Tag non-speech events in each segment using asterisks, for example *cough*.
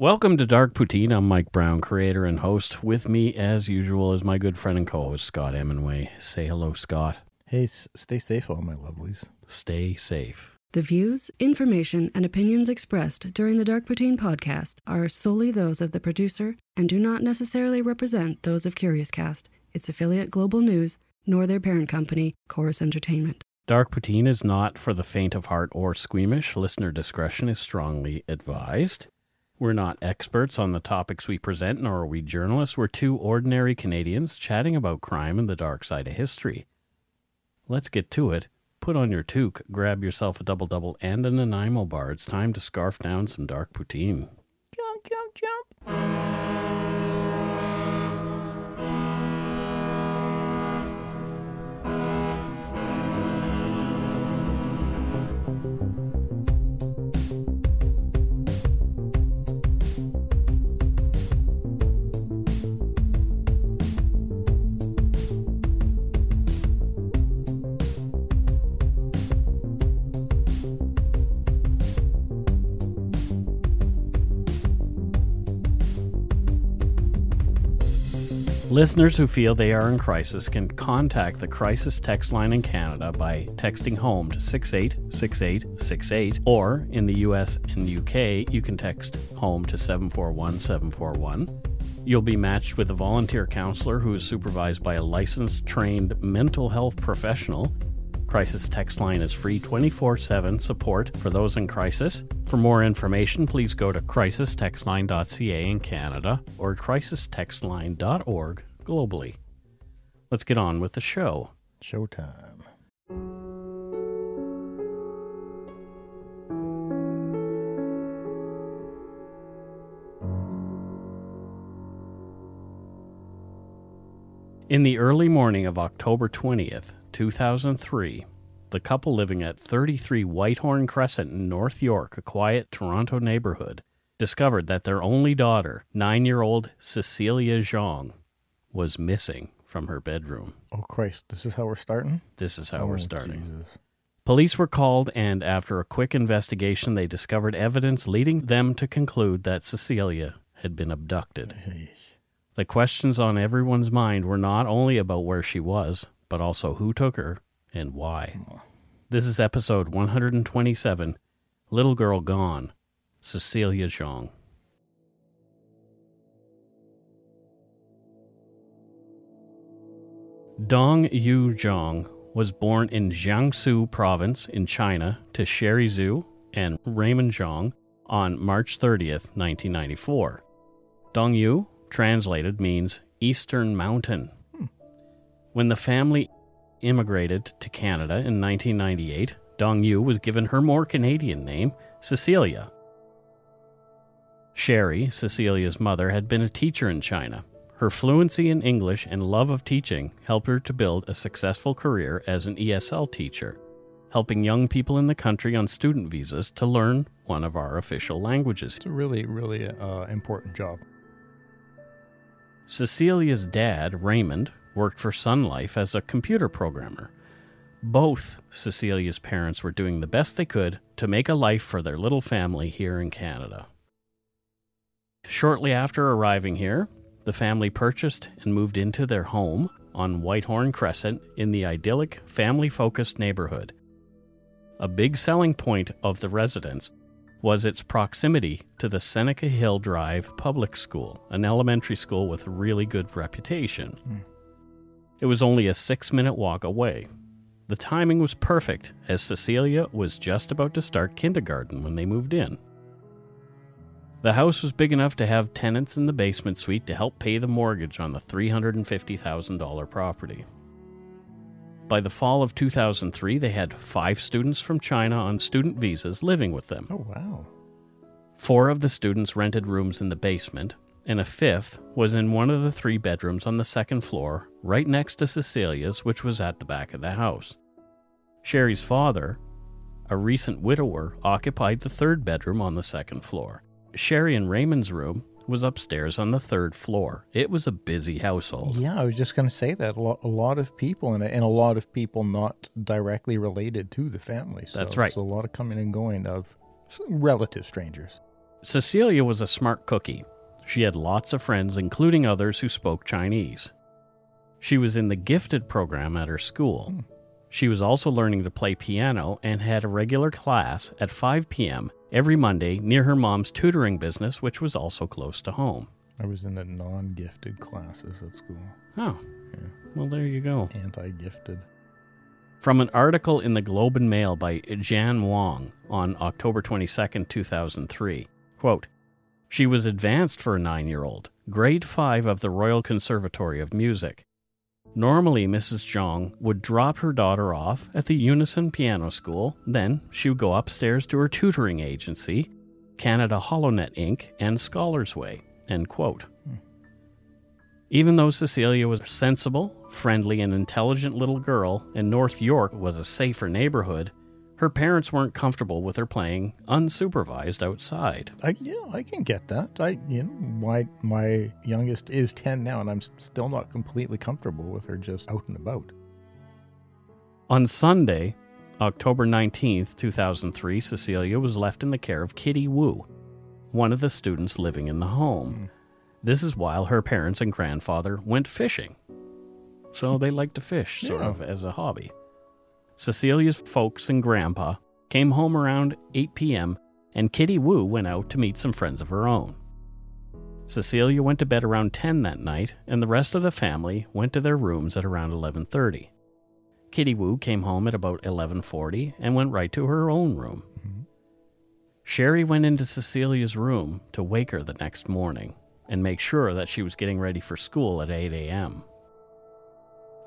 Welcome to Dark Poutine. I'm Mike Brown, creator and host. With me, as usual, is my good friend and co host, Scott Hemingway. Say hello, Scott. Hey, s- stay safe, all my lovelies. Stay safe. The views, information, and opinions expressed during the Dark Poutine podcast are solely those of the producer and do not necessarily represent those of Curiouscast, its affiliate Global News, nor their parent company, Corus Entertainment. Dark Poutine is not for the faint of heart or squeamish. Listener discretion is strongly advised. We're not experts on the topics we present, nor are we journalists. We're two ordinary Canadians chatting about crime and the dark side of history. Let's get to it. Put on your toque, grab yourself a double double and an Nanaimo bar. It's time to scarf down some dark poutine. Jump, jump, jump. Listeners who feel they are in crisis can contact the crisis text line in Canada by texting home to 686868 or in the US and UK you can text home to 741741. You'll be matched with a volunteer counselor who is supervised by a licensed trained mental health professional. Crisis text line is free 24/7 support for those in crisis. For more information, please go to crisistextline.ca in Canada or crisistextline.org globally. Let's get on with the show. Showtime. In the early morning of October 20th, 2003, the couple living at 33 Whitehorn Crescent in North York, a quiet Toronto neighborhood, discovered that their only daughter, nine year old Cecilia Zhang, was missing from her bedroom. Oh, Christ. This is how we're starting? This is how oh, we're starting. Jesus. Police were called, and after a quick investigation, they discovered evidence leading them to conclude that Cecilia had been abducted. The questions on everyone's mind were not only about where she was, but also who took her and why. This is episode 127 Little Girl Gone, Cecilia Zhang. Dong Yu Zhang was born in Jiangsu province in China to Sherry Zhu and Raymond Zhang on March 30th, 1994. Dong Yu, translated, means Eastern Mountain. Hmm. When the family immigrated to Canada in 1998, Dong Yu was given her more Canadian name, Cecilia. Sherry, Cecilia's mother, had been a teacher in China. Her fluency in English and love of teaching helped her to build a successful career as an ESL teacher, helping young people in the country on student visas to learn one of our official languages. It's a really, really uh, important job. Cecilia's dad, Raymond, worked for Sun Life as a computer programmer. Both Cecilia's parents were doing the best they could to make a life for their little family here in Canada. Shortly after arriving here, the family purchased and moved into their home on Whitehorn Crescent in the idyllic, family focused neighborhood. A big selling point of the residence was its proximity to the Seneca Hill Drive Public School, an elementary school with a really good reputation. Hmm. It was only a six minute walk away. The timing was perfect, as Cecilia was just about to start kindergarten when they moved in. The house was big enough to have tenants in the basement suite to help pay the mortgage on the $350,000 property. By the fall of 2003, they had five students from China on student visas living with them. Oh, wow. Four of the students rented rooms in the basement, and a fifth was in one of the three bedrooms on the second floor, right next to Cecilia's, which was at the back of the house. Sherry's father, a recent widower, occupied the third bedroom on the second floor. Sherry and Raymond's room was upstairs on the third floor. It was a busy household. Yeah, I was just going to say that a lot, a lot of people and, and a lot of people not directly related to the family. So, That's right. So a lot of coming and going of relative strangers. Cecilia was a smart cookie. She had lots of friends, including others who spoke Chinese. She was in the gifted program at her school. Hmm. She was also learning to play piano and had a regular class at 5 p.m. every Monday near her mom's tutoring business, which was also close to home. I was in the non-gifted classes at school, Oh, well, there you go. anti-gifted. From an article in the Globe and Mail by Jan Wong on October 22, 2003. Quote, She was advanced for a nine year old, grade 5 of the Royal Conservatory of Music. Normally, Mrs. Zhang would drop her daughter off at the Unison Piano School, then she would go upstairs to her tutoring agency, Canada HollowNet Inc., and Scholars Way. End quote. Even though Cecilia was a sensible, friendly, and intelligent little girl, and North York was a safer neighborhood, her parents weren't comfortable with her playing unsupervised outside. I yeah, I can get that. I you know my my youngest is ten now, and I'm still not completely comfortable with her just out and about. On Sunday, October 19th, 2003, Cecilia was left in the care of Kitty Wu, one of the students living in the home. Hmm. This is while her parents and grandfather went fishing. So they like to fish, sort Yeah. of, as a hobby. Cecilia's folks and grandpa came home around 8 p.m., and Kitty Wu went out to meet some friends of her own. Cecilia went to bed around 10 that night, and the rest of the family went to their rooms at around 11:30. Kitty Wu came home at about 11:40 and went right to her own room. Mhm. Sherry went into Cecilia's room to wake her the next morning and make sure that she was getting ready for school at 8 a.m.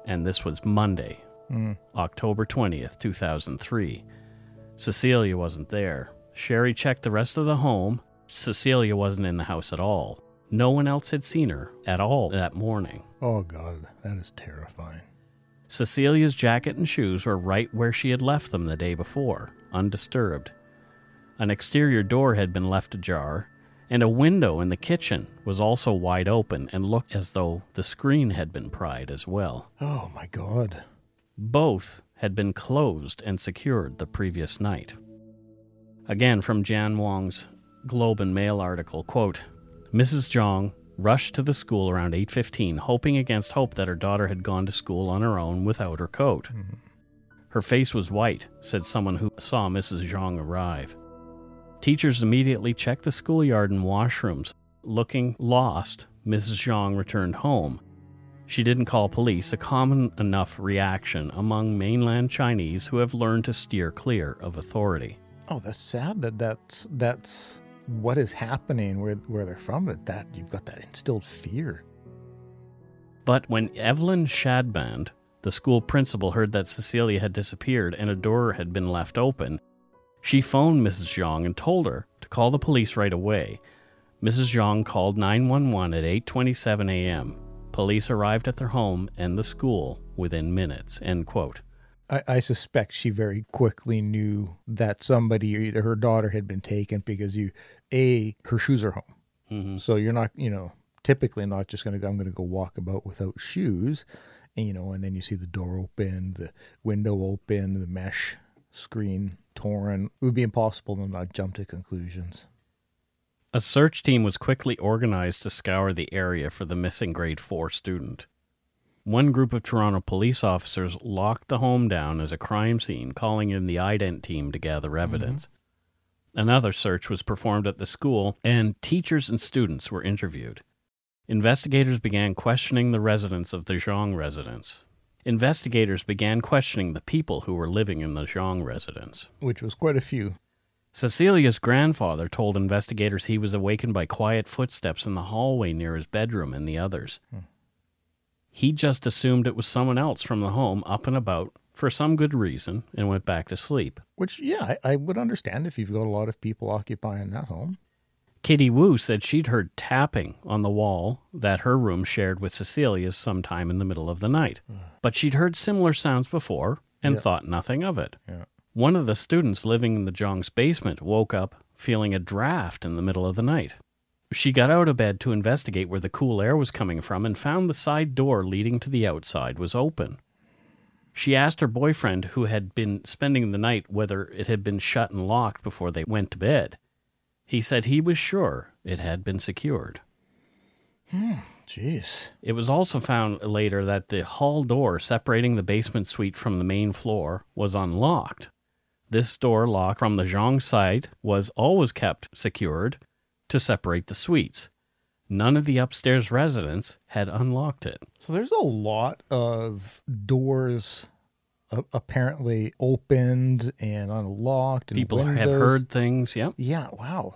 And this was Monday, Mm. October 20th, 2003. Cecilia wasn't there. Sherry checked the rest of the home. Cecilia wasn't in the house at all. No one else had seen her at all that morning. Oh God, that is terrifying. Cecilia's jacket and shoes were right where she had left them the day before, undisturbed. An exterior door had been left ajar, and a window in the kitchen was also wide open and looked as though the screen had been pried as well. Oh my God. Both had been closed and secured the previous night. Again from Jan Wong's Globe and Mail article, quote, Mrs. Zhang rushed to the school around 8:15 hoping against hope that her daughter had gone to school on her own without her coat. Mm-hmm. Her face was white, said someone who saw Mrs. Zhang arrive. Teachers immediately checked the schoolyard and washrooms. Looking lost, Mrs. Zhang returned home. She didn't call police, a common enough reaction among mainland Chinese who have learned to steer clear of authority. Oh, that's sad that that's that's what is happening where where they're from. That that you've got that instilled fear. But when Evelyn Shadband, the school principal, heard that Cecilia had disappeared and a door had been left open, she phoned Mrs. Zhang and told her to call the police right away. Mrs. Zhang called 911 at 8:27 a.m. Police arrived at their home and the school within minutes. End quote. I, I suspect she very quickly knew that somebody, either her daughter, had been taken because you, a her shoes are home, hmm so you're not, you know, typically not just going to go. I'm going to go walk about without shoes, and you know, and then you see the door open, the window open, the mesh screen torn. It would be impossible to not jump to conclusions. A search team was quickly organized to scour the area for the missing grade 4 student. One group of Toronto police officers locked the home down as a crime scene, calling in the IDENT team to gather evidence. Another search was performed at the school, and teachers and students were interviewed. Investigators began questioning the residents of the Zhang residence. Investigators began questioning the people who were living in the Zhang residence. which was quite a few. Cecilia's grandfather told investigators he was awakened by quiet footsteps in the hallway near his bedroom and the others. Hmm. He just assumed it was someone else from the home up and about for some good reason and went back to sleep. Which, yeah, I, I would understand if you've got a lot of people occupying that home. Kitty Wu said she'd heard tapping on the wall that her room shared with Cecilia's sometime in the middle of the night. But she'd heard similar sounds before and Yeah. thought nothing of it. Yeah. One of the students living in the Zhang's basement woke up feeling a draft in the middle of the night. She got out of bed to investigate where the cool air was coming from and found the side door leading to the outside was open. She asked her boyfriend, who had been spending the night, whether it had been shut and locked before they went to bed. He said he was sure it had been secured. Hmm, jeez. It was also found later that the hall door separating the basement suite from the main floor was unlocked. This door lock from the Zhang side was always kept secured to separate the suites. None of the upstairs residents had unlocked it. So there's a lot of doors uh, apparently opened and unlocked. And People have heard things, yep. Yeah, wow.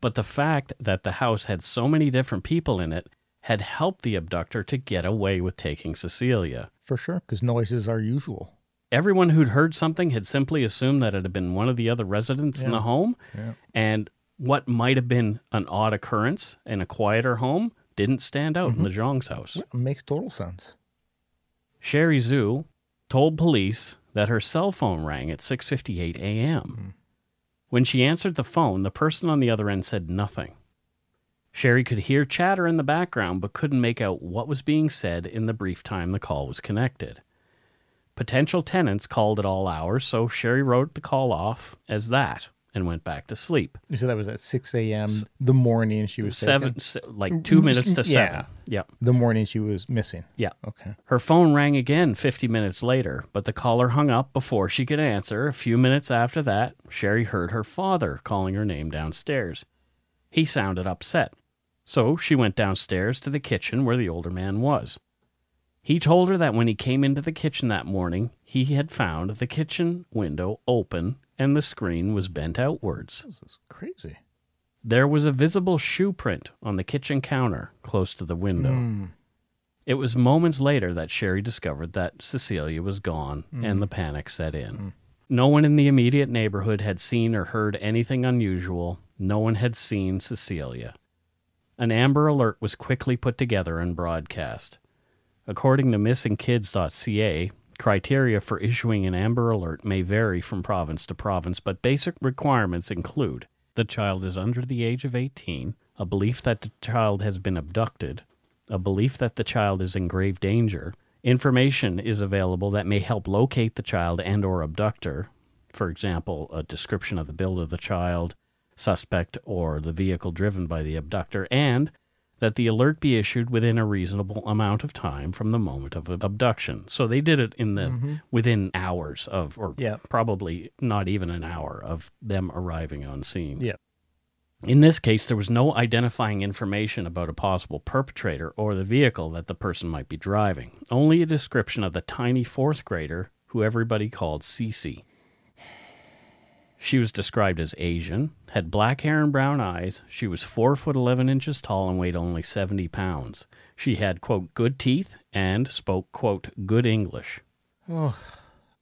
But the fact that the house had so many different people in it had helped the abductor to get away with taking Cecilia. For sure, because noises are usual. Everyone who'd heard something had simply assumed that it had been one of the other residents in the home, Yeah. and what might have been an odd occurrence in a quieter home didn't stand out in the Zhang's house. Makes total sense. Sherry Zhu told police that her cell phone rang at 6:58 a.m. Hmm. When she answered the phone, the person on the other end said nothing. Sherry could hear chatter in the background but couldn't make out what was being said in the brief time the call was connected. Potential tenants called at all hours, so Sherry wrote the call off as that and went back to sleep. You said that was at 6 a.m. the morning she was Seven, se- like two mm, minutes to Yeah. seven. Yep. The morning she was missing. Yeah. Okay. Her phone rang again 50 minutes later, but the caller hung up before she could answer. A few minutes after that, Sherry heard her father calling her name downstairs. He sounded upset, so she went downstairs to the kitchen where the older man was. He told her that when he came into the kitchen that morning, he had found the kitchen window open and the screen was bent outwards. This is crazy. There was a visible shoe print on the kitchen counter close to the window. Hmm. It was moments later that Sherry discovered that Cecilia was gone and the panic set in. No one in the immediate neighborhood had seen or heard anything unusual. No one had seen Cecilia. An Amber Alert was quickly put together and broadcast. According to missingkids.ca, criteria for issuing an Amber Alert may vary from province to province, but basic requirements include the child is under the age of 18, a belief that the child has been abducted, a belief that the child is in grave danger, information is available that may help locate the child and or abductor, for example, a description of the build of the child, suspect or the vehicle driven by the abductor, and that the alert be issued within a reasonable amount of time from the moment of abduction. So they did it in the mm-hmm. within hours of or Yeah. probably not even an hour of them arriving on scene. Yeah. In this case, there was no identifying information about a possible perpetrator or the vehicle that the person might be driving, only a description of the tiny fourth grader who everybody called Cece. She was described as Asian, had black hair and brown eyes. She was four foot eleven inches tall and weighed only seventy pounds. She had quote good teeth and spoke quote good English. Oh,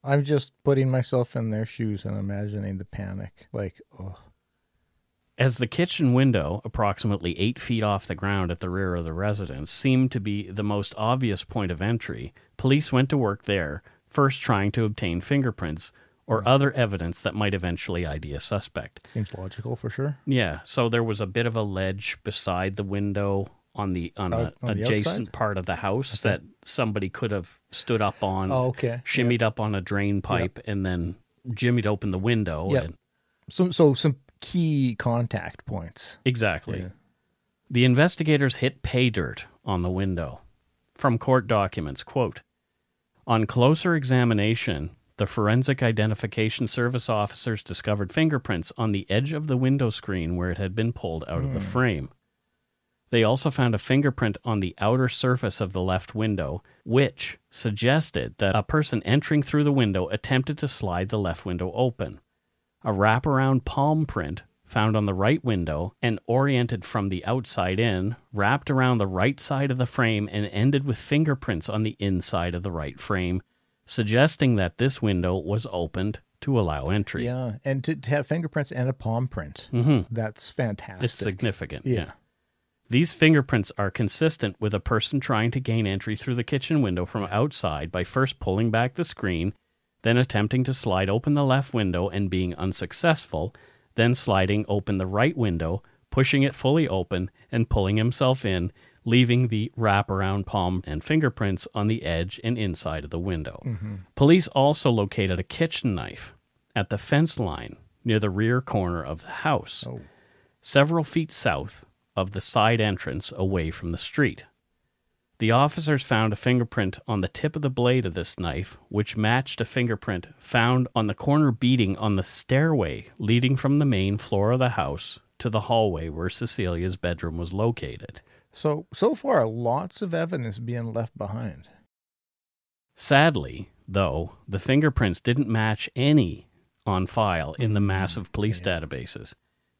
I'm just putting myself in their shoes and imagining the panic. Like, oh, As the kitchen window, approximately eight feet off the ground at the rear of the residence, seemed to be the most obvious point of entry, police went to work there, first trying to obtain fingerprints or mm-hmm. other evidence that might eventually ID a suspect. seems logical for sure. Yeah, so there was a bit of a ledge beside the window on the on Out- a on adjacent outside? part of the house that somebody could have stood up on, Oh, okay. shimmied up on a drain pipe, and then jimmied open the window. Yep. and- So, so some key contact points. exactly. Yeah. The investigators hit pay dirt on the window. From court documents, quote, on closer examination, the forensic identification service officers discovered fingerprints on the edge of the window screen where it had been pulled out of the hmm. frame. They also found a fingerprint on the outer surface of the left window, which suggested that a person entering through the window attempted to slide the left window open. a wraparound palm print found on the right window and oriented from the outside in, wrapped around the right side of the frame and ended with fingerprints on the inside of the right frame, suggesting that this window was opened to allow entry. Yeah, and to, to have fingerprints and a palm print, Mm-hmm. that's fantastic. It's significant. Yeah. yeah. These fingerprints are consistent with a person trying to gain entry through the kitchen window from outside by first pulling back the screen, then attempting to slide open the left window and being unsuccessful, then sliding open the right window, pushing it fully open, and pulling himself in, leaving the wraparound palm and fingerprints on the edge and inside of the window. Mm-hmm. Police also located a kitchen knife at the fence line near the rear corner of the house Oh, several feet south of the side entrance away from the street. The officers found a fingerprint on the tip of the blade of this knife, which matched a fingerprint found on the corner beading on the stairway leading from the main floor of the house to the hallway where Cecilia's bedroom was located. So so far, lots of evidence being left behind. Sadly, though, the fingerprints didn't match any on file in the hmm. massive police databases.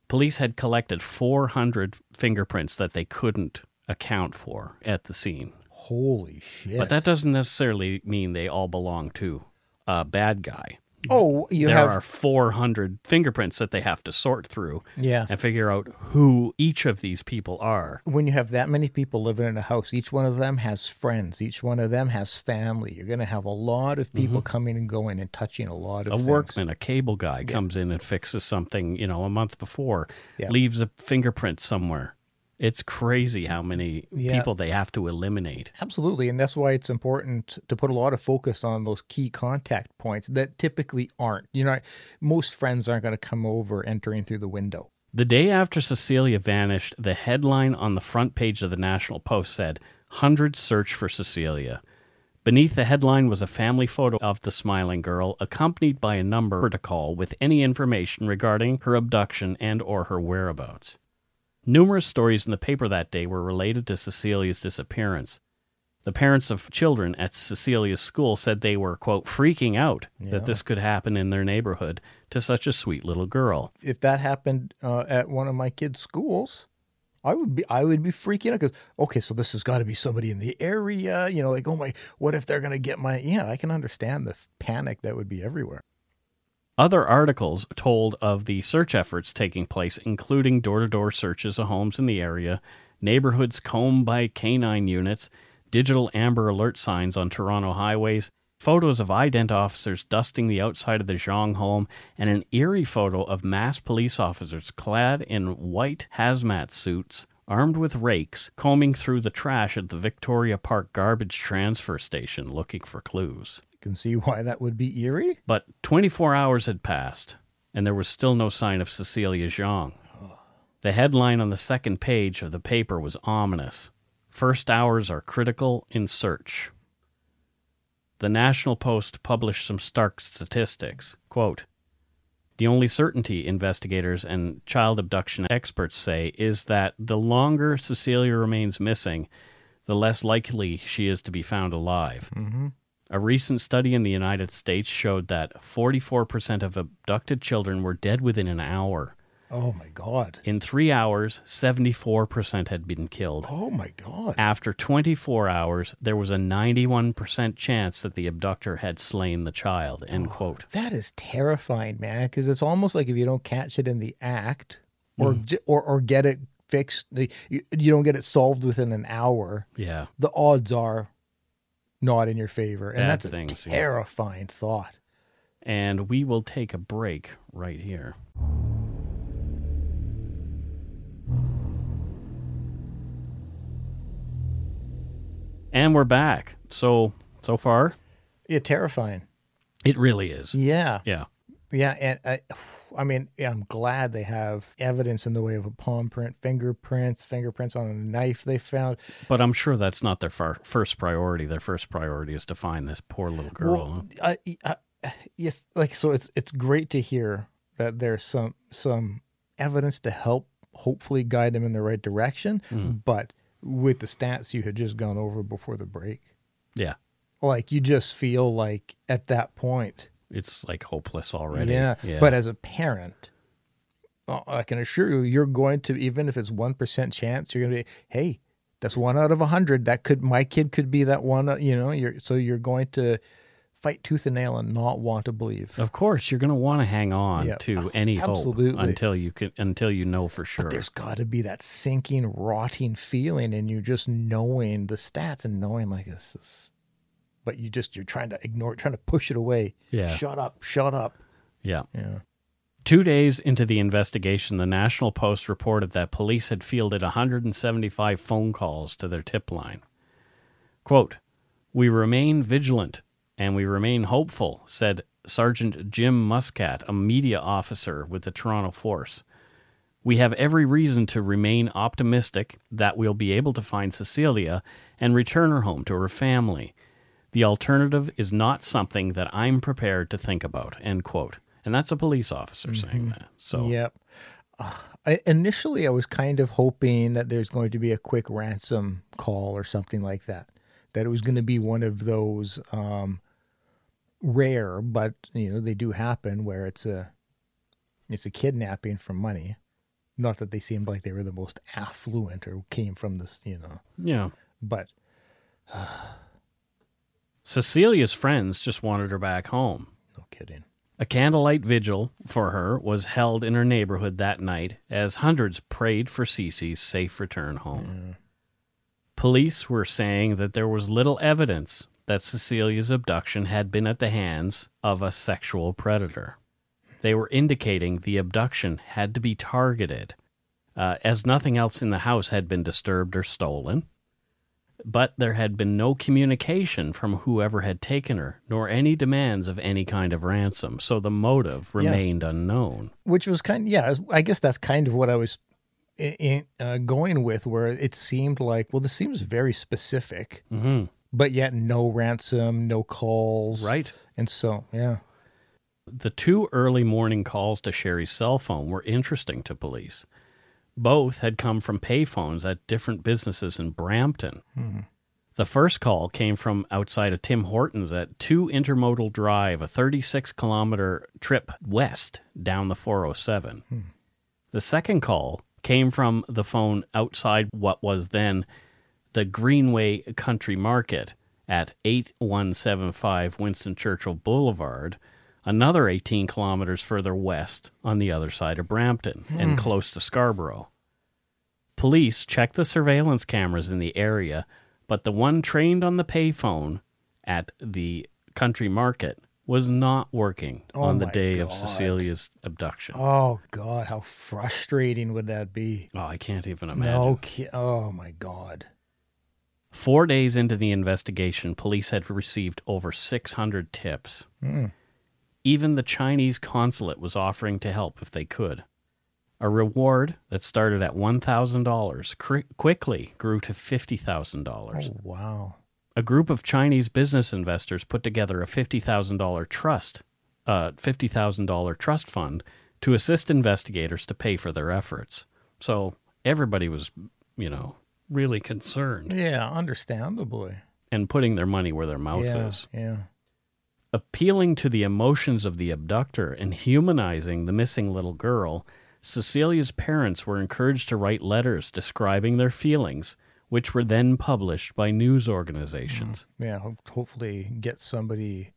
Police had collected 400 fingerprints that they couldn't account for at the scene. Holy shit! But that doesn't necessarily mean they all belong to a bad guy. Oh, you there have are 400 fingerprints that they have to sort through yeah. and figure out who each of these people are. When you have that many people living in a house, each one of them has friends. Each one of them has family. You're going to have a lot of people coming and going and touching a lot of Mm-hmm. a things. workman, a cable guy comes in and fixes something, you know, a month before, Yeah. leaves a fingerprint somewhere. It's crazy how many Yeah. people they have to eliminate. Absolutely, and that's why it's important to put a lot of focus on those key contact points that typically aren't. You know, most friends aren't going to come over entering through the window. The day after Cecilia vanished, the headline on the front page of the National Post said, Hundreds search for Cecilia. Beneath the headline was a family photo of the smiling girl, accompanied by a number to call with any information regarding her abduction and or her whereabouts. Numerous stories in the paper that day were related to Cecilia's disappearance. The parents of children at Cecilia's school said they were, quote, freaking out Yeah. that this could happen in their neighborhood to such a sweet little girl. If that happened uh, at one of my kids' schools, I would be I would be freaking out because okay, so this has got to be somebody in the area. You know, like oh my, what if they're going to get my? Yeah, I can understand the panic that would be everywhere. Other articles told of the search efforts taking place, including door to door searches of homes in the area, neighborhoods combed by canine units, digital amber alert signs on Toronto highways, photos of ident officers dusting the outside of the Zhang home, and an eerie photo of masked police officers clad in white hazmat suits, armed with rakes, combing through the trash at the Victoria Park garbage transfer station looking for clues. Can see *laughs* why that would be eerie. But 24 hours had passed, and there was still no sign of Cecilia Zhang. The headline on the second page of the paper was ominous First hours are critical in search. The National Post published some stark statistics. Quote, the only certainty investigators and child abduction experts say is that the longer Cecilia remains missing, the less likely she is to be found alive. Mm-hmm. A recent study in the United States showed that 44% of abducted children were dead within an hour. Oh my god. In three hours, 74% had been killed. Oh my god. After 24 hours, there was a 91% chance that the abductor had slain the child. End oh, quote. That is terrifying, man. Because it's almost like if you don't catch it in the act, or mm-hmm. j or or get it fixed, you, you don't get it solved within an hour. Yeah. The odds are not in your favor, and Bad that's a things, yeah. terrifying thought. And we will take a break right here. And we're back. So, so far, Yeah, terrifying. it really is. Yeah, Yeah. Yeah, and I, *sighs* I mean, yeah, I'm glad they have evidence in the way of a palm print, fingerprints, fingerprints on a knife they found. But I'm sure that's not their fir- first priority. Their first priority is to find this poor little girl. Well, I, I, yes, like so, it's it's great to hear that there's some some evidence to help hopefully guide them in the right direction. Hmm. But with the stats you had just gone over before the break, yeah. like you just feel like at that point it's like hopeless already. Yeah. But as a parent, uh, I can assure you, you're going to even if it's one percent chance, you're going to be, hey, that's one out of a hundred. That could my kid could be that one. uh, You know, you're so you're going to fight tooth and nail and not want to believe. of course, you're going to want to hang on Yeah, to any hope until you can until you know for sure. But there's got to be that sinking, rotting feeling, and you just knowing the stats and knowing like this is. But you just you're trying to ignore it, trying to push it away. Yeah. Shut up. Shut up. yeah. Yeah. Two days into the investigation, the National Post reported that police had fielded 175 phone calls to their tip line. Quote, We remain vigilant and we remain hopeful, said Sergeant Jim Muscat, a media officer with the Toronto Force. We have every reason to remain optimistic that we'll be able to find Cecilia and return her home to her family. The alternative is not something that I'm prepared to think about. End quote. And that's a police officer saying that. So Yep. Uh, I, initially, I was kind of hoping that there's going to be a quick ransom call or something like that. That it was going to be one of those um, rare, but you know they do happen where it's a it's a kidnapping for money. Not that they seemed like they were the most affluent or came from this, you know, yeah. but Cecilia's friends just wanted her back home. no kidding. A candlelight vigil for her was held in her neighborhood that night as hundreds prayed for Cece's safe return home. Police were saying that there was little evidence that Cecilia's abduction had been at the hands of a sexual predator. They were indicating the abduction had to be targeted, uh, as nothing else in the house had been disturbed or stolen. But there had been no communication from whoever had taken her, nor any demands of any kind of ransom, so the motive remained unknown. which was kind of, yeah i guess that's kind of what i was i i uh, going with where it seemed like well this seems very specific hmm but yet no ransom no calls Right? and so yeah The two early morning calls to Sherry's cell phone were interesting to police. Both had come from payphones at different businesses in Brampton. Hmm. The first call came from outside of Tim Hortons at 2 Intermodal Drive, a 36 kilometer trip west down the 407. Hmm. The second call came from the phone outside what was then the Greenway Country Market at 8175 Winston Churchill Boulevard, another 18 kilometers further west on the other side of Brampton and hmm. close to Scarborough. Police checked the surveillance cameras in the area, but the one trained on the payphone at the country market was not working Oh on the day of Cecilia's abduction. oh god how frustrating would that be Oh, I can't even imagine. no ki- oh my god Four days into the investigation, police had received over 600 tips. Hmm. Even the Chinese consulate was offering to help if they could. A reward that started at $1,000 cri- quickly grew to $50,000. oh wow A group of Chinese business investors put together a $50,000 trust, uh, $50,000 trust fund to assist investigators to pay for their efforts. So everybody was, you know, really concerned yeah understandably and putting their money where their mouth yeah is. yeah Appealing to the emotions of the abductor and humanizing the missing little girl, Cecilia's parents were encouraged to write letters describing their feelings, which were then published by news organizations. yeah hopefully get somebody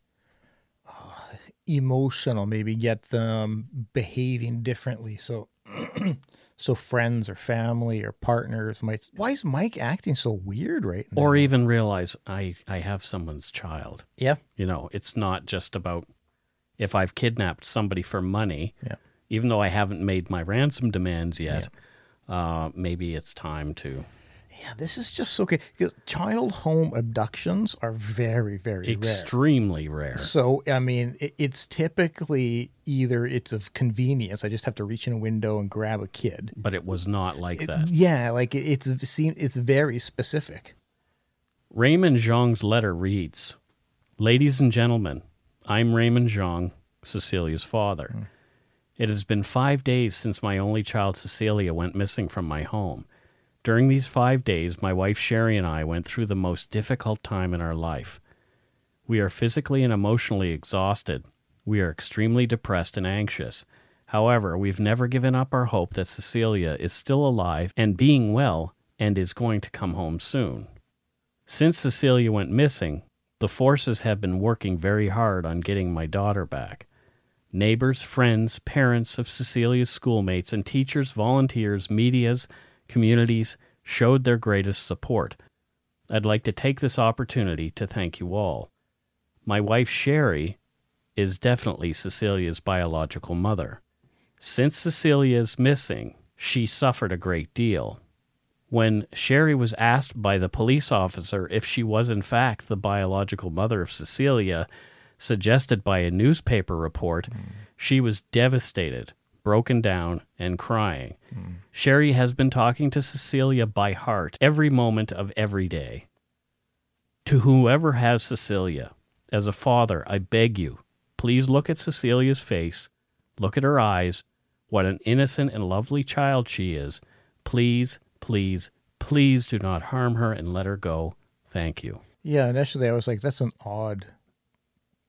uh, emotional maybe get them behaving differently so *clears throat* so friends or family or partners might why is mike acting so weird right now Or even realize I, I have someone's child. yeah You know, it's not just about if I've kidnapped somebody for money, Yeah. Even though I haven't made my ransom demands yet, uh, maybe it's time to. yeah this is just so okay because child home abductions are very very Extremely rare. so i mean it, it's typically either it's of convenience i just have to reach in a window and grab a kid But it was not like It- that. yeah like it, it's seen it's very specific Raymond Zhang's letter reads Ladies and gentlemen, I'm Raymond Zhang, Cecilia's father. It has been five days since my only child, Cecilia, went missing from my home. During these five days, my wife Sherry and I went through the most difficult time in our life. We are physically and emotionally exhausted. We are extremely depressed and anxious. However, we've never given up our hope that Cecilia is still alive and being well and is going to come home soon. Since Cecilia went missing, the forces have been working very hard on getting my daughter back. Neighbors, friends, parents of Cecilia's schoolmates, and teachers, volunteers, medias, communities showed their greatest support. I'd like to take this opportunity to thank you all. My wife, Sherry, is definitely Cecilia's biological mother. Since Cecilia is missing, she suffered a great deal. When Sherry was asked by the police officer if she was in fact the biological mother of Cecilia, suggested by a newspaper report, mm. she was devastated, broken down, and crying. Mm. Sherry has been talking to Cecilia by heart every moment of every day. To whoever has Cecilia, as a father, I beg you, please look at Cecilia's face, look at her eyes, what an innocent and lovely child she is. Please, please, please do not harm her and let her go. Thank you. Yeah, initially I was like, that's an odd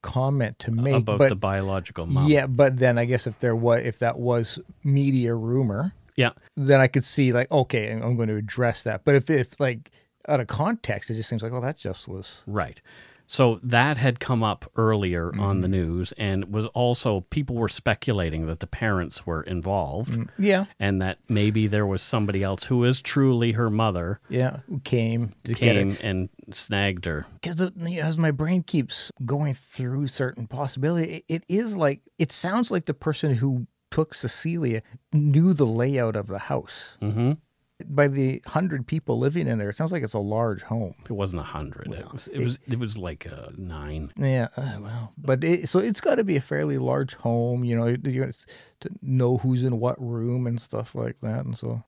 comment to make about but, the biological mom. Yeah, but then I guess if there was if that was media rumor, yeah, then I could see like okay, I'm going to address that. But if if like out of context, it just seems like oh, that just was right. So that had come up earlier mm. on the news and was also people were speculating that the parents were involved. Mm. Yeah. And that maybe there was somebody else who is truly her mother. Yeah. Who came came and snagged her. You know, as my brain keeps going through certain possibilities, it, it is like it sounds like the person who took Cecilia knew the layout of the house. Mm-hmm by the hundred people living in there, it sounds like it's a large home. It wasn't a hundred. Well, it, was, it, it, was. It was like a nine. Yeah. Uh, well, but it, so it's got to be a fairly large home. You know, you to know who's in what room and stuff like that, and so.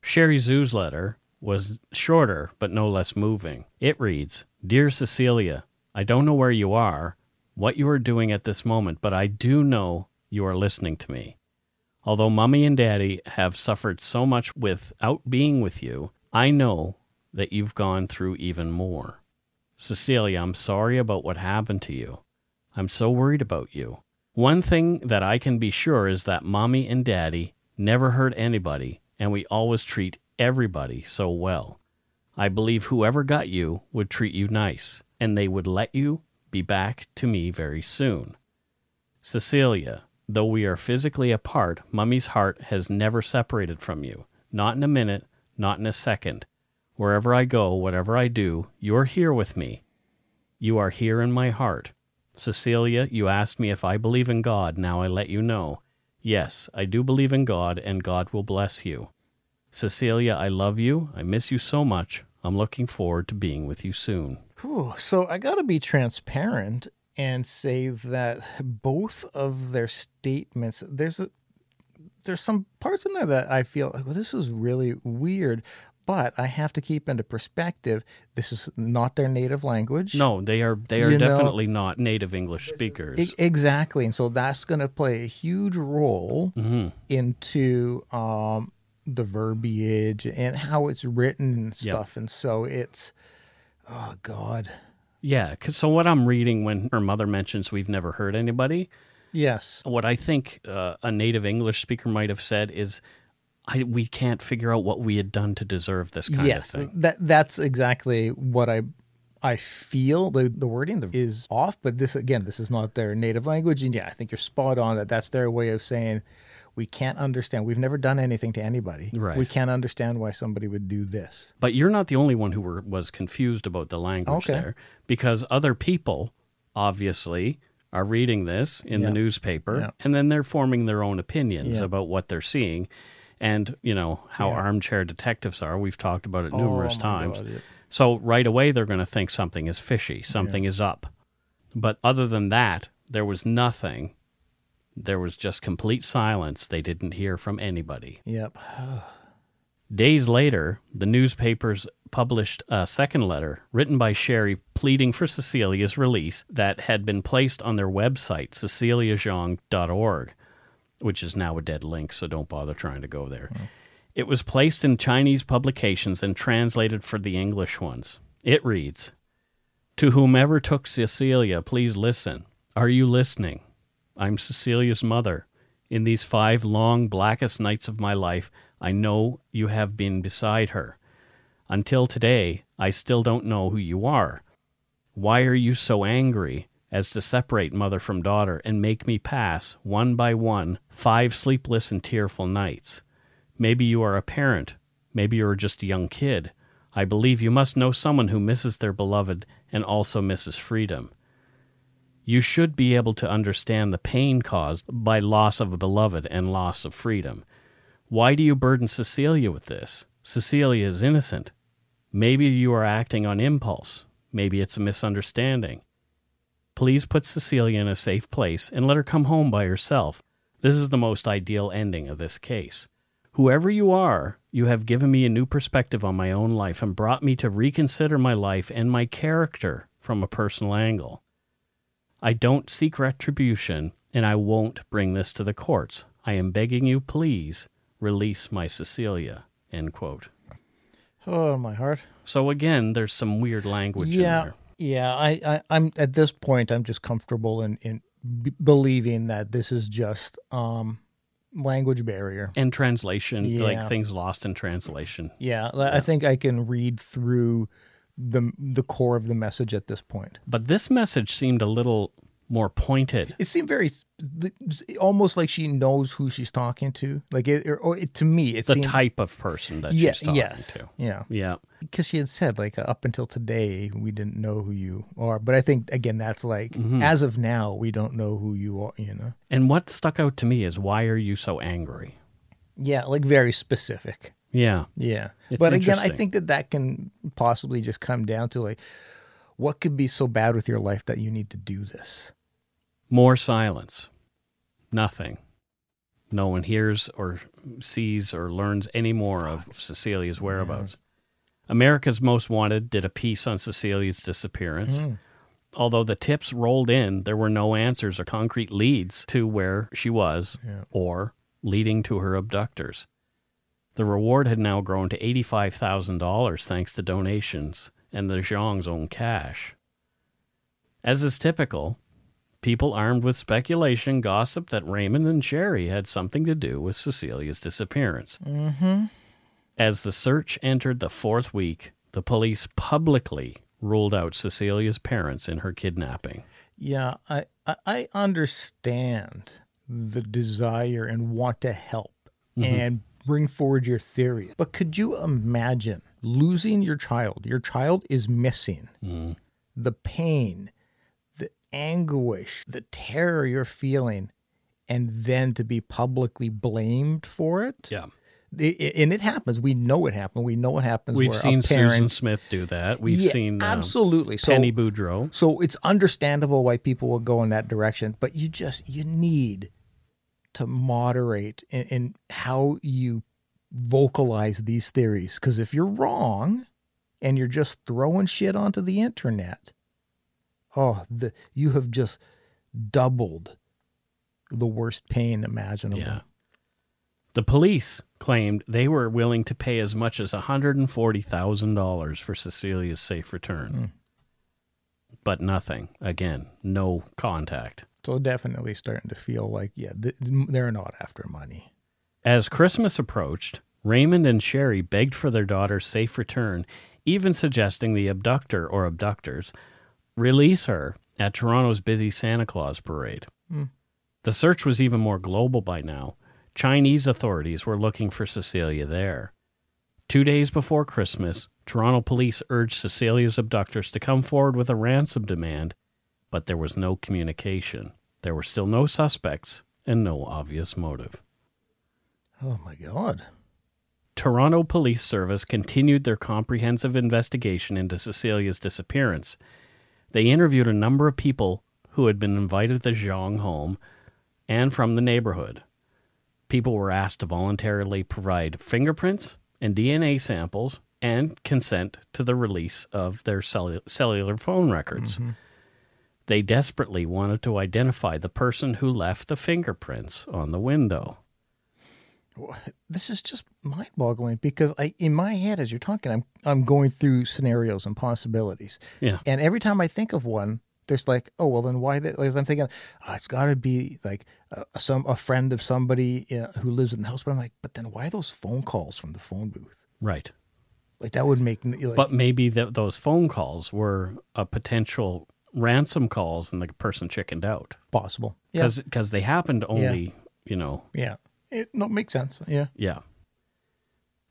Sherry Zhu's letter was shorter but no less moving. It reads, "Dear Cecilia, I don't know where you are, what you are doing at this moment, but I do know you are listening to me. Although mommy and daddy have suffered so much without being with you, I know that you've gone through even more. Cecilia, I'm sorry about what happened to you. I'm so worried about you. One thing that I can be sure is that mommy and daddy never hurt anybody, and we always treat everybody so well. I believe whoever got you would treat you nice, and they would let you be back to me very soon. Cecilia, Though we are physically apart, Mummy's heart has never separated from you. Not in a minute, not in a second. Wherever I go, whatever I do, you're here with me. You are here in my heart. Cecilia, you asked me if I believe in God. Now I let you know. Yes, I do believe in God, and God will bless you. Cecilia, I love you. I miss you so much. I'm looking forward to being with you soon. Whew, so I got to be transparent and say that both of their statements there's a there's some parts in there that I feel well, this is really weird, but I have to keep into perspective. This is not their native language. No, they are they are you definitely know, not native English speakers. exactly, and so that's going to play a huge role mm-hmm. into um, the verbiage and how it's written and stuff. Yep. And so it's oh god, yeah, cause so what I'm reading when her mother mentions we've never heard anybody. Yes. What I think uh, a native English speaker might have said is, I, we can't figure out what we had done to deserve this kind yes, of thing. That that's exactly what I I feel the the wording is off, but this again, this is not their native language, and yeah, I think you're spot on that. That's their way of saying we can't understand. We've never done anything to anybody. Right. We can't understand why somebody would do this. But you're not the only one who were, was confused about the language okay. there, because other people obviously are reading this in yeah. the newspaper, yeah. and then they're forming their own opinions yeah. about what they're seeing. And you know how armchair detectives are. We've talked about it oh, numerous oh, times. God, so right away they're going to think something is fishy, something is up. But other than that, there was nothing there was just complete silence. They didn't hear from anybody. Yep. Days later, the newspapers published a second letter written by Sherry pleading for Cecilia's release that had been placed on their website, ceciliazhang.org, which is now a dead link, so don't bother trying to go there. Mm. It was placed in Chinese publications and translated for the English ones. It reads To whomever took Cecilia, please listen. Are you listening? I'm Cecilia's mother. In these five long, blackest nights of my life, I know you have been beside her. Until today, I still don't know who you are. Why are you so angry as to separate mother from daughter and make me pass, one by one, five sleepless and tearful nights? Maybe you are a parent. Maybe you are just a young kid. I believe you must know someone who misses their beloved and also misses freedom. You should be able to understand the pain caused by loss of a beloved and loss of freedom. Why do you burden Cecilia with this? Cecilia is innocent. Maybe you are acting on impulse. Maybe it's a misunderstanding. Please put Cecilia in a safe place and let her come home by herself. This is the most ideal ending of this case. Whoever you are, you have given me a new perspective on my own life and brought me to reconsider my life and my character from a personal angle. I don't seek retribution, and I won't bring this to the courts. I am begging you, please, release my Cecilia. End quote. Oh, my heart. So again, there's some weird language in Yeah, there. yeah. I, I, I'm at this point. I'm just comfortable in in b- believing that this is just um language barrier. And translation, Yeah. like things lost in translation. Yeah, li- I think I can read through the the core of the message at this point. But this message seemed a little more pointed. It seemed very almost like she knows who she's talking to. Like it, or, it, to me, it's The seemed type of person that yeah, she's talking yes, to. yeah. Yeah. because she had said like up until today we didn't know who you are but i think again that's like Mm-hmm. as of now we don't know who you are you know And what stuck out to me is why are you so angry? yeah like very specific Yeah. yeah It's but again i think that that can possibly just come down to like what could be so bad with your life that you need to do this More silence. Nothing. No one hears or sees or learns any more of Cecilia's whereabouts. America's Most Wanted did a piece on Cecilia's disappearance. Hmm. Although the tips rolled in, there were no answers or concrete leads to where she was Yeah. or leading to her abductors. The reward had now grown to $85,000 thanks to donations and the Zhang's own cash. As is typical, people armed with speculation gossiped that Raymond and Sherry had something to do with Cecilia's disappearance. mm-hmm As the search entered the fourth week, the police publicly ruled out Cecilia's parents in her kidnapping. yeah i i, I understand the desire and want to help and bring forward your theories but could you imagine losing your child your child is missing Mm. the pain, the anguish, the terror you're feeling, and then to be publicly blamed for it. Yeah. And it happens. We know it happened. We know it happens. We've seen Susan Smith do that. We've Yeah, seen um, absolutely. So, Penny Boudreau. so it's understandable why people will go in that direction, but you just you need to moderate in, in how you vocalize these theories. Because if you're wrong and you're just throwing shit onto the internet, oh, the you have just doubled the worst pain imaginable. Yeah. The police claimed they were willing to pay as much as $140,000 for Cecilia's safe return. Hmm. But nothing. Again, no contact. So definitely starting to feel like, yeah, th- they're not after money. As Christmas approached, Raymond and Sherry begged for their daughter's safe return, even suggesting the abductor or abductors release her at Toronto's busy Santa Claus parade. Hmm. The search was even more global by now. Chinese authorities were looking for Cecilia there. Two days before Christmas, Toronto police urged Cecilia's abductors to come forward with a ransom demand, but there was no communication. There were still no suspects and no obvious motive. Oh my God. Toronto Police Service continued their comprehensive investigation into Cecilia's disappearance. They interviewed a number of people who had been invited to the Zhang home and from the neighborhood. People were asked to voluntarily provide fingerprints and DNA samples and consent to the release of their cellu- cellular phone records. Mm-hmm. They desperately wanted to identify the person who left the fingerprints on the window. this is just mind-boggling because I, in my head, as you're talking, I'm I'm going through scenarios and possibilities, Yeah. and every time I think of one, there's like, oh well, then why? That? Like, I'm thinking, oh, it's got to be like uh, some a friend of somebody uh, who lives in the house. But I'm like, but then why those phone calls from the phone booth? Right. Like that would make like, But maybe th- those phone calls were a potential ransom calls and the person chickened out possible. Yeah, because they happened only, you know, yeah. It no makes sense. Yeah. yeah.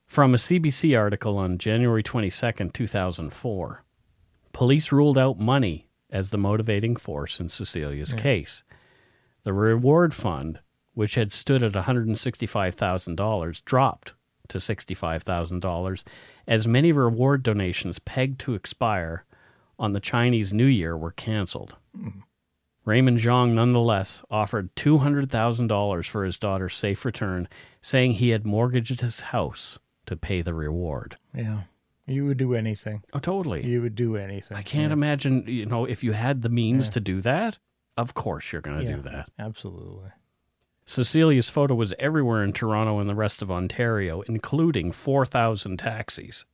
From a CBC article on January 22nd, 2004, police ruled out money as the motivating force in Cecilia's case. The reward fund, which had stood at $165,000, dropped to $65,000 as many reward donations pegged to expire on the Chinese New Year were canceled. Mm-hmm. Raymond Zhang nonetheless offered $200,000 for his daughter's safe return, saying he had mortgaged his house to pay the reward. Yeah. You would do anything. Oh, totally. You would do anything. I can't imagine, you know, if you had the means to do that, of course you're going to Yeah. do that. Absolutely. Cecilia's photo was everywhere in Toronto and the rest of Ontario, including 4,000 taxis.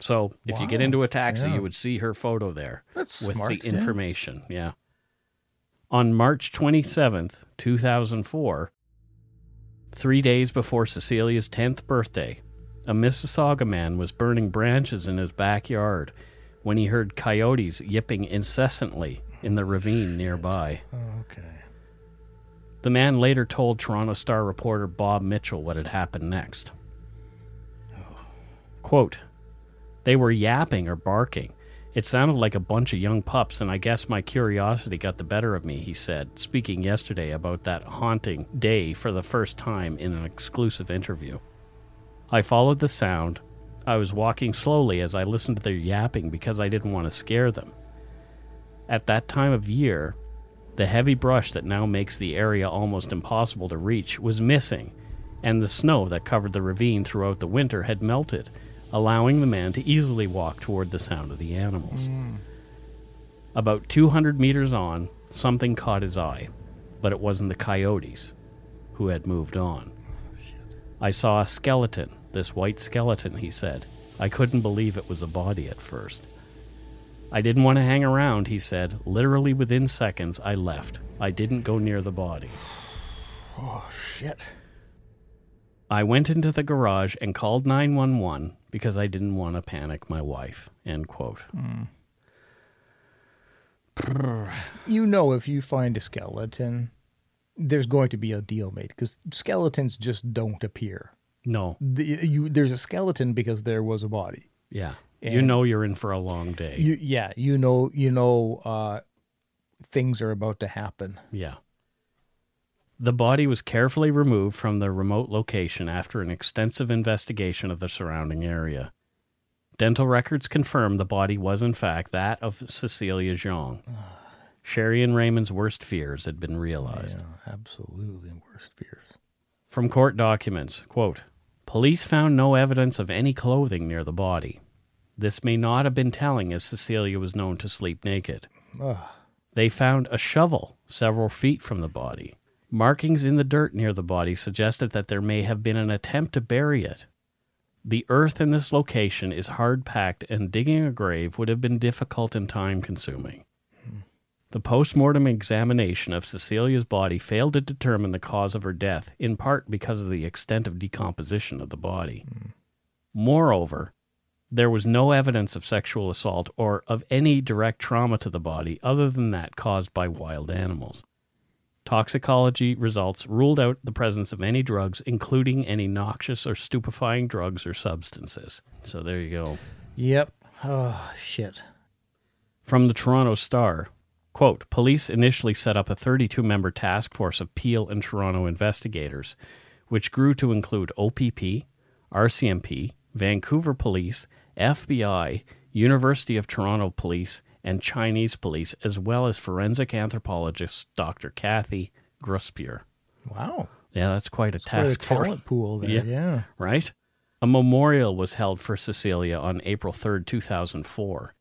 So if you get into a taxi, Yeah. you would see her photo there That's with smart. the information. Yeah. On March 27th, 2004, three days before Cecilia's 10th birthday, a Mississauga man was burning branches in his backyard when he heard coyotes yipping incessantly in the ravine nearby. Okay. The man later told Toronto Star reporter Bob Mitchell what had happened next. Oh. Quote, They were yapping or barking. It sounded like a bunch of young pups, and I guess my curiosity got the better of me, he said, speaking yesterday about that haunting day for the first time in an exclusive interview. I followed the sound. I was walking slowly as I listened to their yapping because I didn't want to scare them. At that time of year, the heavy brush that now makes the area almost impossible to reach was missing, and the snow that covered the ravine throughout the winter had melted, allowing the man to easily walk toward the sound of the animals. Hmm. About 200 meters on, something caught his eye, but it wasn't the coyotes, who had moved on. Oh, I saw a skeleton, this white skeleton, he said. I couldn't believe it was a body at first. I didn't want to hang around, he said. Literally within seconds, I left. I didn't go near the body. *sighs* Oh shit. I went into the garage and called 911 because I didn't want to panic my wife. End quote. You know, if you find a skeleton, there's going to be a deal made because skeletons just don't appear. No, The, you, there's a skeleton because there was a body. yeah. you know you're in for a long day. You, yeah, you know, you know, uh, things are about to happen. Yeah. The body was carefully removed from the remote location after an extensive investigation of the surrounding area. Dental records confirmed the body was, in fact, that of Cecilia Zhang. Ah. Sherry and Raymond's worst fears had been realized. Yeah, absolutely worst fears. From court documents, quote, Police found no evidence of any clothing near the body. This may not have been telling as Cecilia was known to sleep naked. Ugh. They found a shovel several feet from the body. Markings in the dirt near the body suggested that there may have been an attempt to bury it. The earth in this location is hard packed, and digging a grave would have been difficult and time consuming. The post mortem examination of Cecilia's body failed to determine the cause of her death, in part because of the extent of decomposition of the body. Moreover, there was no evidence of sexual assault or of any direct trauma to the body other than that caused by wild animals. Toxicology results ruled out the presence of any drugs, including any noxious or stupefying drugs or substances. So there you go. Yep. Oh shit. From the Toronto Star, quote, police initially set up a 32 member task force of Peel and Toronto investigators, which grew to include OPP, RCMP, Vancouver Police, FBI, University of Toronto Police, and Chinese police, as well as forensic anthropologist Dr. Kathy Gruspier. Wow. Yeah, that's quite a Quite a task force talent pool there. Yeah. Yeah. right? A memorial was held for Cecilia on April 3rd, 2004.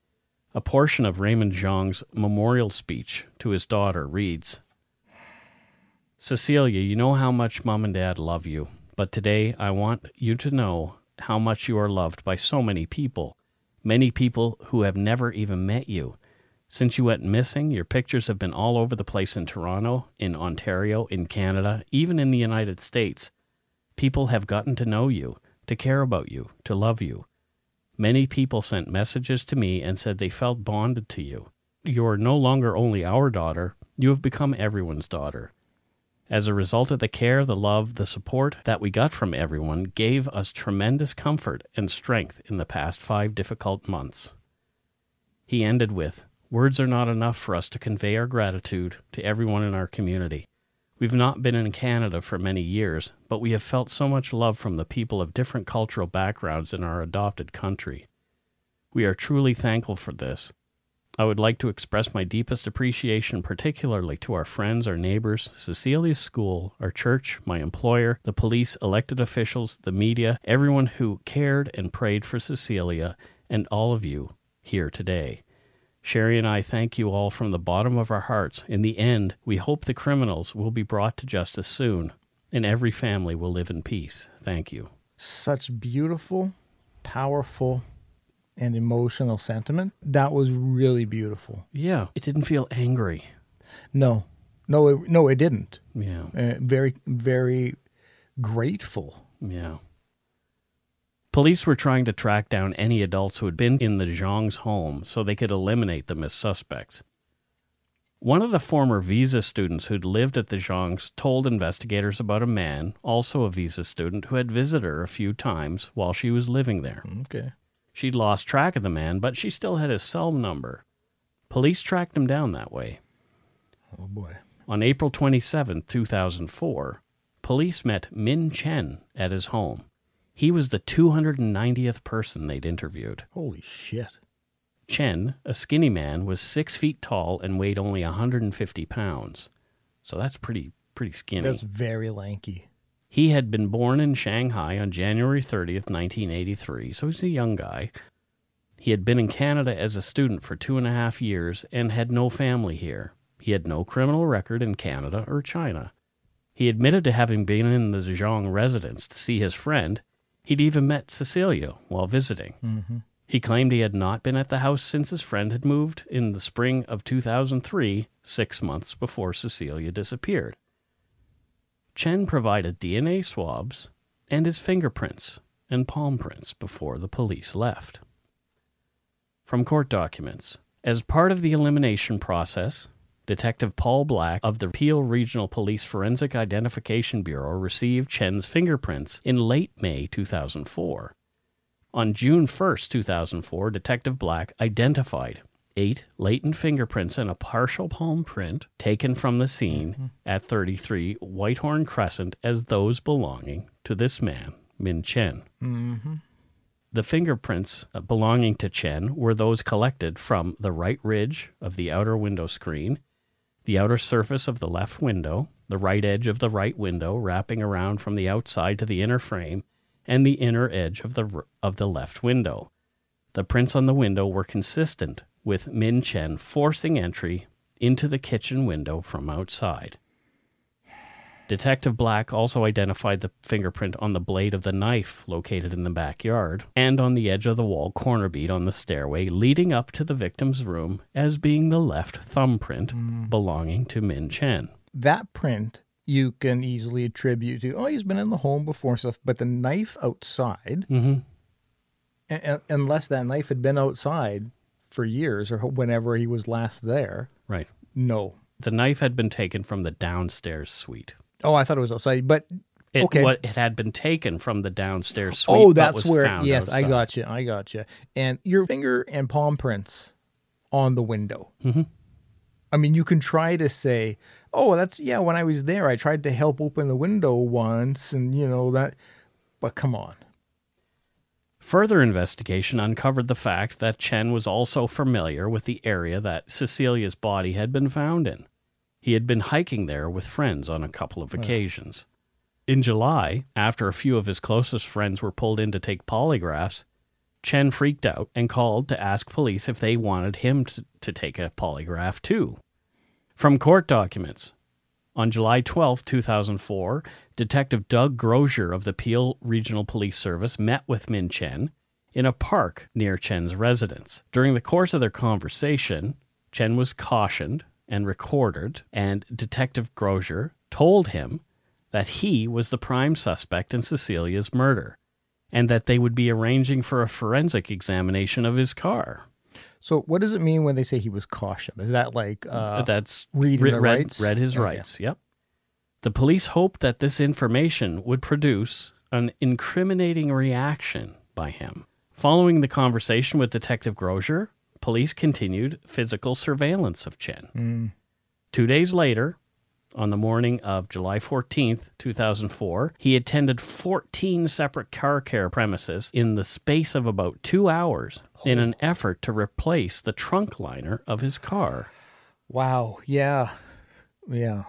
A portion of Raymond Zhang's memorial speech to his daughter reads Cecilia, you know how much mom and dad love you, but today I want you to know how much you are loved by so many people. Many people who have never even met you. Since you went missing, your pictures have been all over the place in Toronto, in Ontario, in Canada, even in the United States. People have gotten to know you, to care about you, to love you. Many people sent messages to me and said they felt bonded to you. You are no longer only our daughter, you have become everyone's daughter. As a result of the care, the love, the support that we got from everyone gave us tremendous comfort and strength in the past five difficult months. He ended with Words are not enough for us to convey our gratitude to everyone in our community. We've not been in Canada for many years, but we have felt so much love from the people of different cultural backgrounds in our adopted country. We are truly thankful for this. I would like to express my deepest appreciation particularly to our friends, our neighbors, Cecilia's school, our church, my employer, the police, elected officials, the media, everyone who cared and prayed for Cecilia, and all of you here today. Sherry and I thank you all from the bottom of our hearts. In the end, we hope the criminals will be brought to justice soon, and every family will live in peace. Thank you. Such beautiful, powerful, and emotional sentiment. That was really beautiful. Yeah, it didn't feel angry. No, no, it, no, it didn't. Yeah, Uh, very, very grateful. yeah. Police were trying to track down any adults who had been in the Zhang's home so they could eliminate them as suspects. One of the former visa students who'd lived at the Zhangs told investigators about a man, also a visa student, who had visited her a few times while she was living there. Okay. She'd lost track of the man, but she still had his cell number. Police tracked him down that way. Oh boy. On April 27, 2004, police met Min Chen at his home. He was the 290th person they'd interviewed. Holy shit. Chen, a skinny man, was six feet tall and weighed only 150 pounds. So that's pretty pretty skinny. That's very lanky. He had been born in Shanghai on January 30th, 1983, so he's a young guy. He had been in Canada as a student for two and a half years and had no family here. He had no criminal record in Canada or China. He admitted to having been in the Zhang residence to see his friend. He'd even met Cecilia while visiting. Mm-hmm. He claimed he had not been at the house since his friend had moved in the spring of 2003, six months before Cecilia disappeared. Chen provided DNA swabs and his fingerprints and palm prints before the police left. From court documents, as part of the elimination process, Detective Paul Black of the Peel Regional Police Forensic Identification Bureau received Chen's fingerprints in late May 2004. On June 1, 2004, Detective Black identified eight latent fingerprints and a partial palm print taken from the scene at 33 Whitehorn Crescent as those belonging to this man, Min Chen. Mm-hmm. The fingerprints uh, belonging to Chen were those collected from the right ridge of the outer window screen, the outer surface of the left window, the right edge of the right window wrapping around from the outside to the inner frame, and the inner edge of the of the left window. The prints on the window were consistent with Min Chen forcing entry into the kitchen window from outside. Detective Black also identified the fingerprint on the blade of the knife located in the backyard and on the edge of the wall corner bead on the stairway leading up to the victim's room as being the left thumbprint belonging to Min Chen. That print you can easily attribute to, oh, he's been in the home before stuff, but the knife outside, Mm-hmm. a- a- unless that knife had been outside for years or whenever he was last there, Right. no. The knife had been taken from the downstairs suite. Oh, I thought it was outside, but It, Okay. what, it had been taken from the downstairs suite. oh, that's was where. found Yes, I got you. I got you. And your finger and palm prints on the window. Mhm. I mean, you can try to say, "Oh, that's yeah." When I was there, I tried to help open the window once, and you know that. But come on. Further investigation uncovered the fact that Chen was also familiar with the area that Cecilia's body had been found in. He had been hiking there with friends on a couple of occasions. In July, after a few of his closest friends were pulled in to take polygraphs, Chen freaked out and called to ask police if they wanted him to, to take a polygraph too. From court documents, on July 12, 2004, Detective Doug Grozier of the Peel Regional Police Service met with Min Chen in a park near Chen's residence. During the course of their conversation, Chen was cautioned and recorded, and Detective Grosier told him that he was the prime suspect in Cecilia's murder and that they would be arranging for a forensic examination of his car. So, what does it mean when they say he was cautioned? Is that like uh, That's reading re- the read, rights? read his Okay. rights. Yep. The police hoped that this information would produce an incriminating reaction by him. Following the conversation with Detective Grosier, police continued physical surveillance of Chen. Mm. Two days later, on the morning of July 14th, 2004, he attended 14 separate car care premises in the space of about two hours in an effort to replace the trunk liner of his car. Wow. Yeah. Yeah.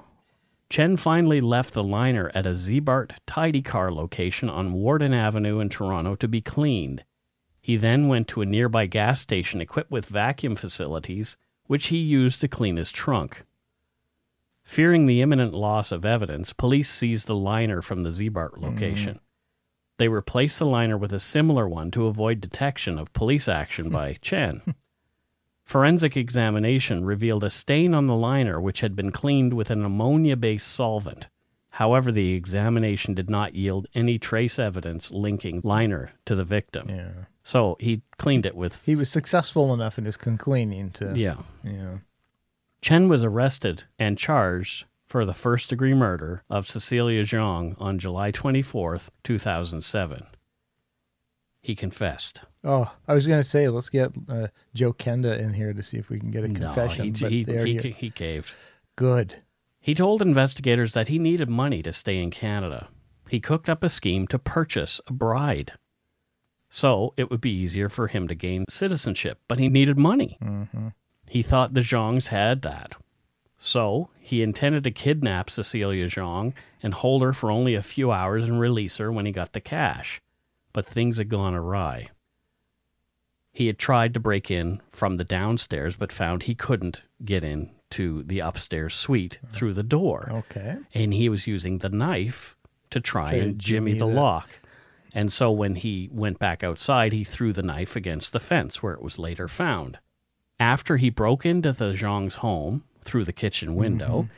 Chen finally left the liner at a Ziebart Tidy Car location on Warden Avenue in Toronto to be cleaned. He then went to a nearby gas station equipped with vacuum facilities, which he used to clean his trunk. Fearing the imminent loss of evidence, police seized the liner from the Ziebart location. They replaced the liner with a similar one to avoid detection of police action by *laughs* Chen. Forensic examination revealed a stain on the liner which had been cleaned with an ammonia based solvent. However, the examination did not yield any trace evidence linking liner to the victim. Yeah. So he cleaned it with. He was successful enough in his cleaning to. Yeah. Yeah. Chen was arrested and charged for the first degree murder of Cecilia Zhang on July 24th, 2007. He confessed. Oh, I was going to say, let's get uh, Joe Kenda in here to see if we can get a No, confession. he, but he, he, you- he caved. good. He told investigators that he needed money to stay in Canada. He cooked up a scheme to purchase a bride. So it would be easier for him to gain citizenship, but he needed money. Mm-hmm. He thought the Zhangs had that. So he intended to kidnap Cecilia Zhang and hold her for only a few hours and release her when he got the cash. But things had gone awry. He had tried to break in from the downstairs, but found he couldn't get in to the upstairs suite uh-huh. through the door Okay. and he was using the knife to try to and jimmy, jimmy the the- lock. And so when he went back outside, he threw the knife against the fence where it was later found. After he broke into the Zhang's home through the kitchen window, Mm-hmm.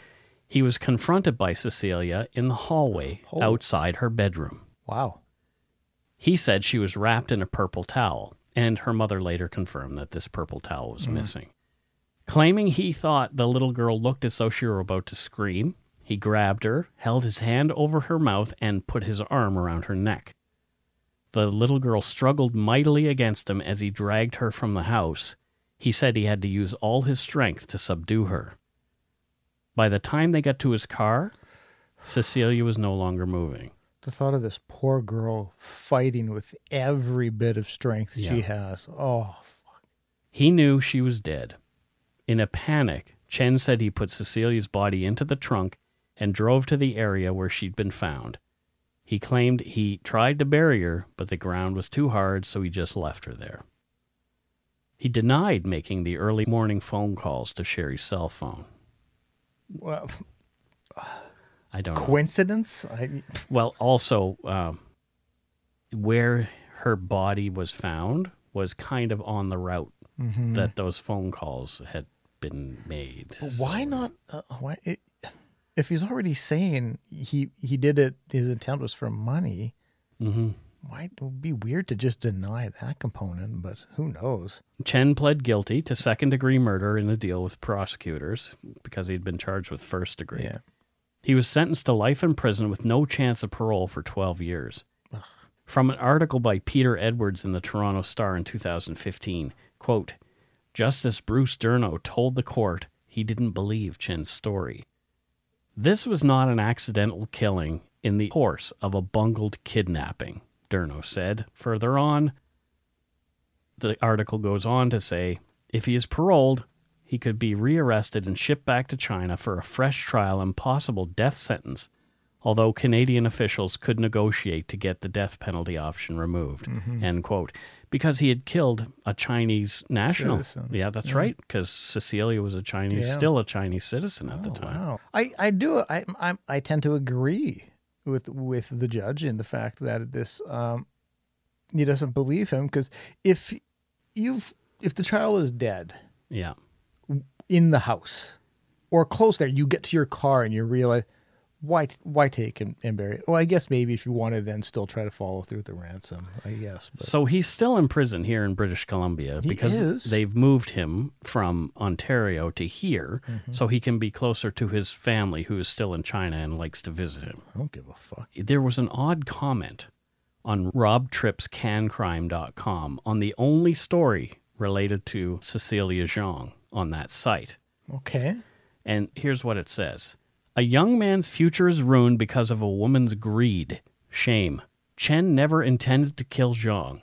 he was confronted by Cecilia in the hallway Oh. outside her bedroom. Wow. He said she was wrapped in a purple towel, and her mother later confirmed that this purple towel Mm. was missing. Claiming he thought the little girl looked as though she were about to scream, he grabbed her, held his hand over her mouth, and put his arm around her neck. The little girl struggled mightily against him as he dragged her from the house. He said he had to use all his strength to subdue her. By the time they got to his car, Cecilia was no longer moving. The thought of this poor girl fighting with every bit of strength she has. Oh, fuck. He knew she was dead. In a panic, Chen said he put Cecilia's body into the trunk and drove to the area where she'd been found. He claimed he tried to bury her, but the ground was too hard, so he just left her there. He denied making the early morning phone calls to Sherry's cell phone. Well, I don't know. coincidence? I, Well, also, um, where her body was found was kind of on the route Mhm. that those phone calls had been made. But why not? Uh, why it, if he's already saying he he did it, his intent was for money. hmm Would be weird to just deny that component? But who knows? Chen pled guilty to second degree murder in a deal with prosecutors because he'd been charged with first degree. Yeah. He was sentenced to life in prison with no chance of parole for 12 years. From an article by Peter Edwards in the Toronto Star in 2015, quote, Justice Bruce Durno told the court he didn't believe Chen's story. This was not an accidental killing in the course of a bungled kidnapping, Durno said. Further on, the article goes on to say if he is paroled, he could be rearrested and shipped back to China for a fresh trial and possible death sentence, although Canadian officials could negotiate to get the death penalty option removed. Mm-hmm. End quote. Because he had killed a Chinese national. Citizen. Yeah, that's right. Because Cecilia was a Chinese, Yeah. still a Chinese citizen at the Oh, time. wow. I I do I I I tend to agree with with the judge in the fact that this um he doesn't believe him because if you've if the child is dead, Yeah. in the house or close there. You get to your car and you realize why why take and, and bury it? Well, I guess maybe if you want to then still try to follow through with the ransom, I guess. But So he's still in prison here in British Columbia He because is. they've moved him from Ontario to here Mm-hmm. so he can be closer to his family who is still in China and likes to visit him. I don't give a fuck. There was an odd comment on robtripscancrime.com on the only story related to Cecilia Zhang on that site. Okay. And here's what it says A young man's future is ruined because of a woman's greed. Shame. Chen never intended to kill Zhang.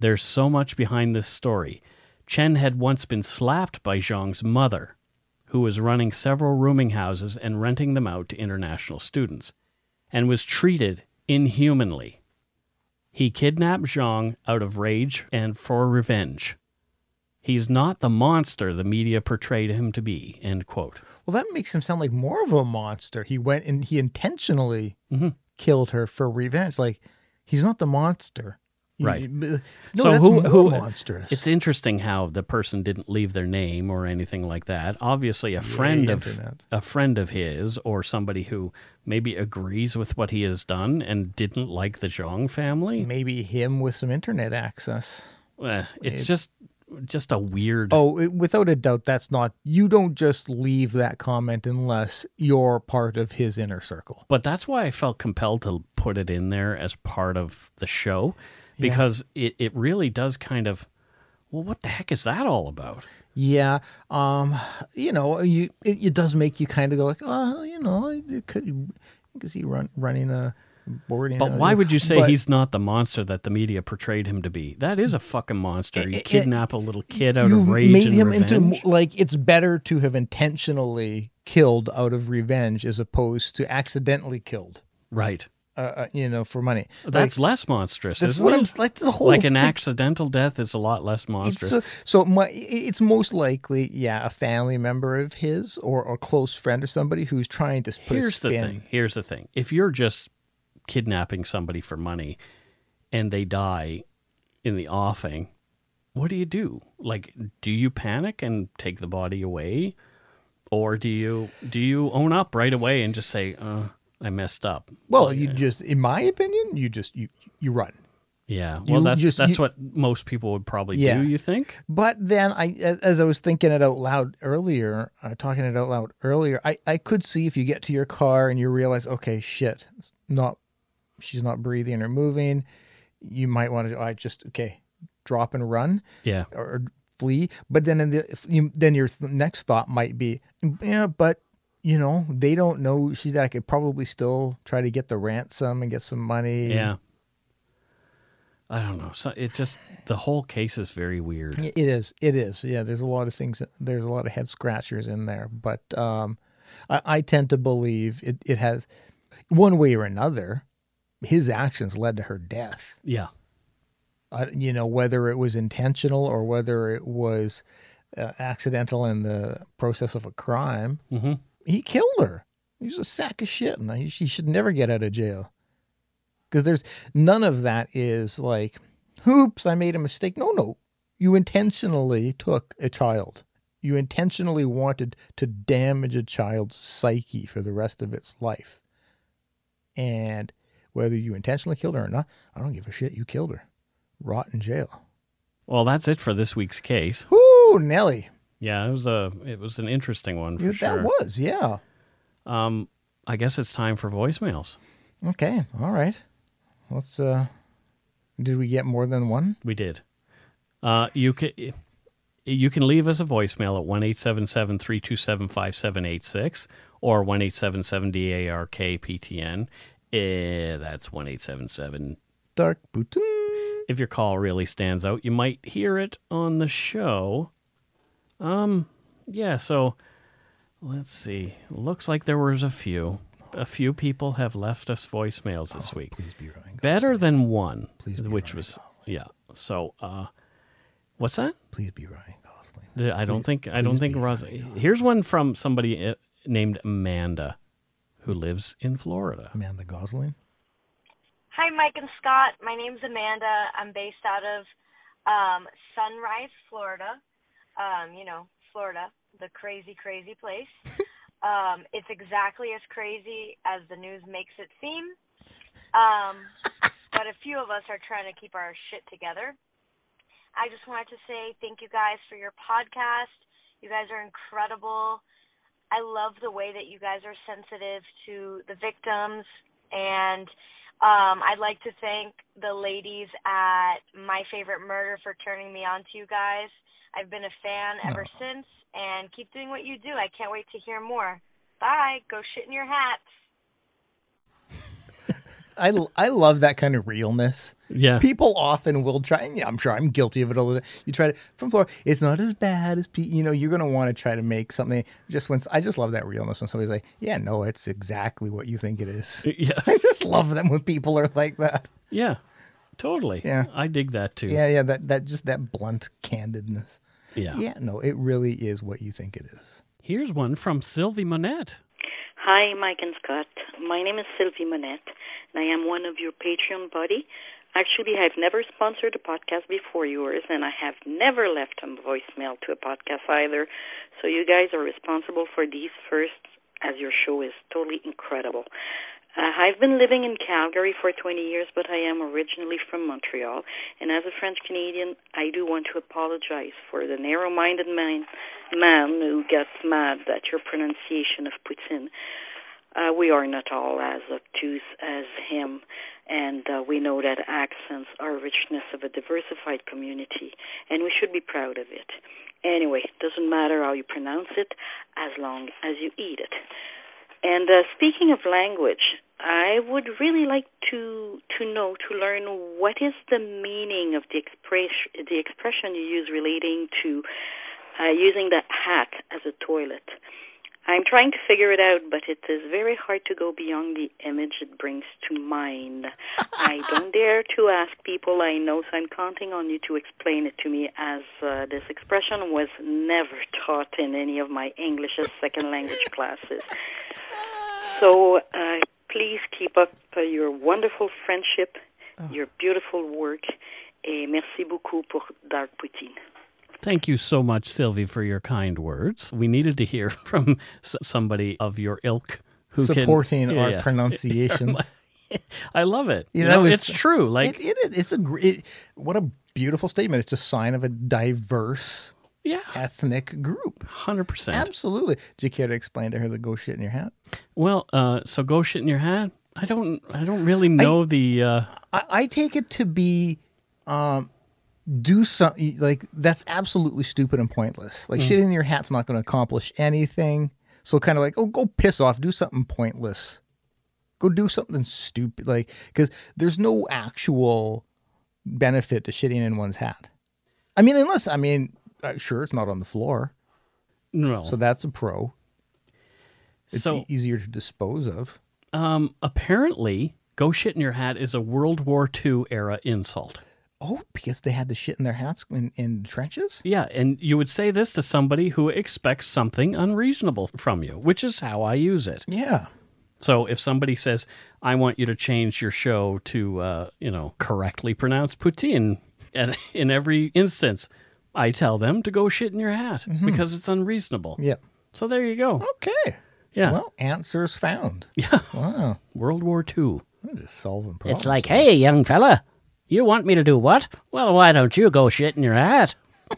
There's so much behind this story. Chen had once been slapped by Zhang's mother, who was running several rooming houses and renting them out to international students, and was treated inhumanly. He kidnapped Zhang out of rage and for revenge. He's not the monster the media portrayed him to be. End quote. Well, that makes him sound like more of a monster. He went and he intentionally Mhm. killed her for revenge. Like he's not the monster, Right. No, So who- who- monstrous. It's interesting how the person didn't leave their name or anything like that. Obviously, a friend of internet. a friend of his or somebody who maybe agrees with what he has done and didn't like the Zhang family. maybe him with some internet access. Eh, it's just just a weird. Oh, it, without a doubt, that's not. You don't just leave that comment unless you're part of his inner circle. But that's why I felt compelled to put it in there as part of the show because it, it really does kind of. Well, what the heck is that all about? Yeah, um, you know, you it, it does make you kind of go like, oh, you know, it could you can see run running a But a- why would you say but- he's not the monster that the media portrayed him to be? That is a fucking monster. You It- it- kidnap a little kid out of rage made and him revenge. into like it's better to have intentionally killed out of revenge as opposed to accidentally killed. right. Uh, uh, you know, for money. That's like, less monstrous. that's what it? I'm like. The whole like an thing- accidental death is a lot less It's monstrous. so, so my, it's most likely, yeah, a family member of his or a close friend or somebody who's trying to put a Here's the thing. Here's the thing. If you're just kidnapping somebody for money and they die in the offing, what do you do? Like, do you panic and take the body away, or do you do you own up right away and just say, uh, "I messed up"? Well, you just, in my opinion, you just you you run. Yeah. You Well, that's just- that's you- what most people would probably Yeah. do. You think? But then I, as as I was thinking it out loud earlier, uh, talking it out loud earlier, I, I could see if you get to your car and you realize, okay, shit, it's not, she's not breathing or moving. You might want to, I just okay, drop and run Yeah. or, or flee. But then in the you, then your th- next thought might be, yeah, but you know they don't know she's. I could probably still try to get the ransom and get some money. Yeah. I don't know. So it just the whole case is very weird. It is. It is. Yeah, there's a lot of things. There's a lot of head scratchers in there, but um, I, I tend to believe it. It has one way or another. His actions led to her death. Yeah. I, you know, whether it was intentional or whether it was uh, accidental in the process of a crime, hmm he killed her. He's a sack of shit, and he, she should never get out of jail. Because there's none of that is like, oops, I made a mistake. No, no. You intentionally took a child. You intentionally wanted to damage a child's psyche for the rest of its life. And whether you intentionally killed her or not, I don't give a shit. You killed her. Rot in jail. Well, that's it for this week's case. Whoo, Nelly. Yeah, it was a it was an interesting one for sure. That was, yeah. Um, I guess it's time for voicemails. Okay, all right. Let's. uh Did we get more than one? We did. Uh, you can you can leave us a voicemail at 1-877-327-5786 or 1-877-DARK-PTN Eh, that's one eight seven seven. Dark Poutine. If your call really stands out, you might hear it on the show. Um, yeah. So let's see. Looks like there was a few. A few people have left us voicemails this week. Please be Ryan. Better than one, Please be which Ryan was yeah. So, uh, what's that? Please be Ryan Gosling. I don't think I don't think Ros- Here's one from somebody uh, named Amanda, who lives in Florida. Amanda Gosling. Hi, Mike and Scott. My name's Amanda. I'm based out of um, Sunrise, Florida. Um, you know, Florida. the crazy, crazy place. *laughs* um, it's exactly as crazy as the news makes it seem. Um, but a few of us are trying to keep our shit together. I just wanted to say thank you guys for your podcast. You guys are incredible. I love the way that you guys are sensitive to the victims and um, I'd like to thank the ladies at My Favorite Murder for turning me on to you guys. I've been a fan ever since, and keep doing what you do. I can't wait to hear more. Bye. Go shit in your hats. I, I love that kind of realness. Yeah. People often will try, and yeah, I'm sure I'm guilty of it a little. You try to from floor. It's not as bad as pe- you know. You're going to want to try to make something. Just when I just love that realness when somebody's like, "Yeah, no, it's exactly what you think it is." *laughs* Yeah. I just love them when people are like that. Yeah. Totally. Yeah. I dig that too. Yeah, yeah. That that just that blunt candidness. Yeah. Yeah, no, it really is what you think it is. Here's one from Sylvie Monette. Hi, Mike and Scott. My name is Sylvie Monette, and I am one of your Patreon buddy. Actually, I've never sponsored a podcast before yours, and I have never left a voicemail to a podcast either. So you guys are responsible for these first, as your show is totally incredible. Uh, I've been living in Calgary for 20 years, but I am originally from Montreal. And as a French Canadian, I do want to apologize for the narrow minded man, man who gets mad at your pronunciation of Putin. Uh, we are not all as obtuse as him, and uh, we know that accents are richness of a diversified community, and we should be proud of it. Anyway, doesn't matter how you pronounce it as long as you eat it. And uh, speaking of language, I would really like to to know to learn what is the meaning of the expression the expression you use relating to uh, using the hat as a toilet. I'm trying to figure it out, but it is very hard to go beyond the image it brings to mind. *laughs* I don't dare to ask people I know, so I'm counting on you to explain it to me, as uh, this expression was never taught in any of my English as second language classes. So uh, please keep up uh, your wonderful friendship, your beautiful work, et merci beaucoup pour Dark Poutine. Thank you so much, Sylvie, for your kind words. We needed to hear *laughs* from s- somebody of your ilk who can- Supporting Yeah, our yeah. *laughs* pronunciations. *laughs* I love it. You know, know, it's- it's, true. Like, it, it. It's a great. What a beautiful statement. It's a sign of a diverse yeah, ethnic group. hundred percent. Absolutely. Do you care to explain to her the go shit in your hat? Well, uh, so go shit in your hat. I don't. I don't really know the. Uh, I, I take it to be um, do something like that's absolutely stupid and pointless. Like shitting in your hat's not going to accomplish anything. So kind of like, oh, go piss off, do something pointless. Go do something stupid, like because there's no actual benefit to shitting in one's hat. I mean, unless I mean, uh, sure, it's not on the floor, no. so that's a pro. It's So- easier to dispose of. um, apparently, go shit in your hat is a World War II era insult. Oh, because they had to shit in their hats in, in trenches. Yeah, and you would say this to somebody who expects something unreasonable from you, which is how I use it. Yeah. So if somebody says, "I want you to change your show to, uh, you know, correctly pronounce Putin," and *laughs* in every instance, I tell them to go shit in your hat because it's unreasonable. Yeah. So there you go. Okay. Yeah, Well, answers found. yeah. Wow. World War II. I'm just solving problems. It's like, hey, young fella, you want me to do what? Well, why don't you go shit in your hat? *laughs*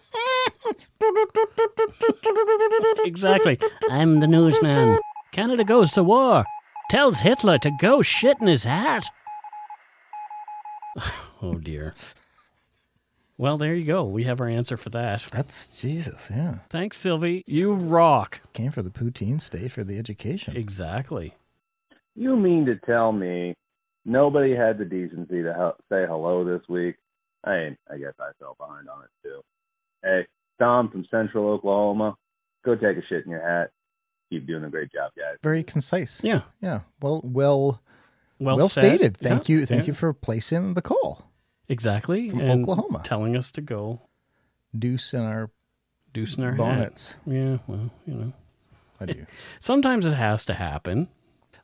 exactly. I'm the newsman. Canada goes to war. Tells Hitler to go shit in his hat. *sighs* oh, dear. Well, there you go. We have our answer for that. That's Jesus, yeah. Thanks, Sylvie. You rock. Came for the poutine, stay for the education. Exactly. You mean to tell me nobody had the decency to hel- say hello this week? I mean, I guess I fell behind on it too. Hey, Tom from Central Oklahoma, go take a shit in your hat. Keep doing a great job, guys. Very concise. Yeah. Yeah. Well well Well, well, stated. Thank Yeah, you. Thank yeah. you for placing the call. Exactly. From and Oklahoma. Telling us to go Deuce in our deuce in our hat. bonnets. Yeah, well, you know. I do. *laughs* Sometimes it has to happen.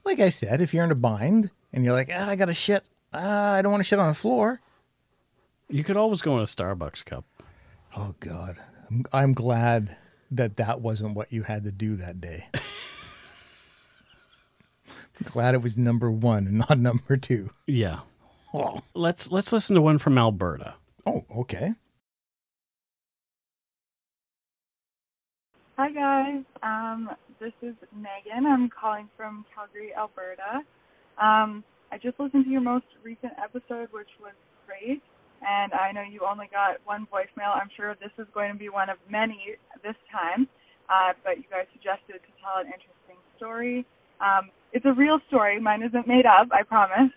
like I said, if you're in a bind and you're like, ah, I got to shit. Ah, I don't want to shit on the floor. You could always go in a Starbucks cup. Oh God. I'm, I'm glad that that wasn't what you had to do that day. *laughs* Glad it was number one and not *laughs* number two. Yeah. Oh, Let's let's listen to one from Alberta. oh okay. Hi guys, um, this is Megan. I'm calling from Calgary, Alberta. Um, I just listened to your most recent episode, which was great, and I know you only got one voicemail. I'm sure this is going to be one of many this time, uh, but you guys suggested to tell an interesting story. Um, it's a real story. Mine isn't made up, I promise.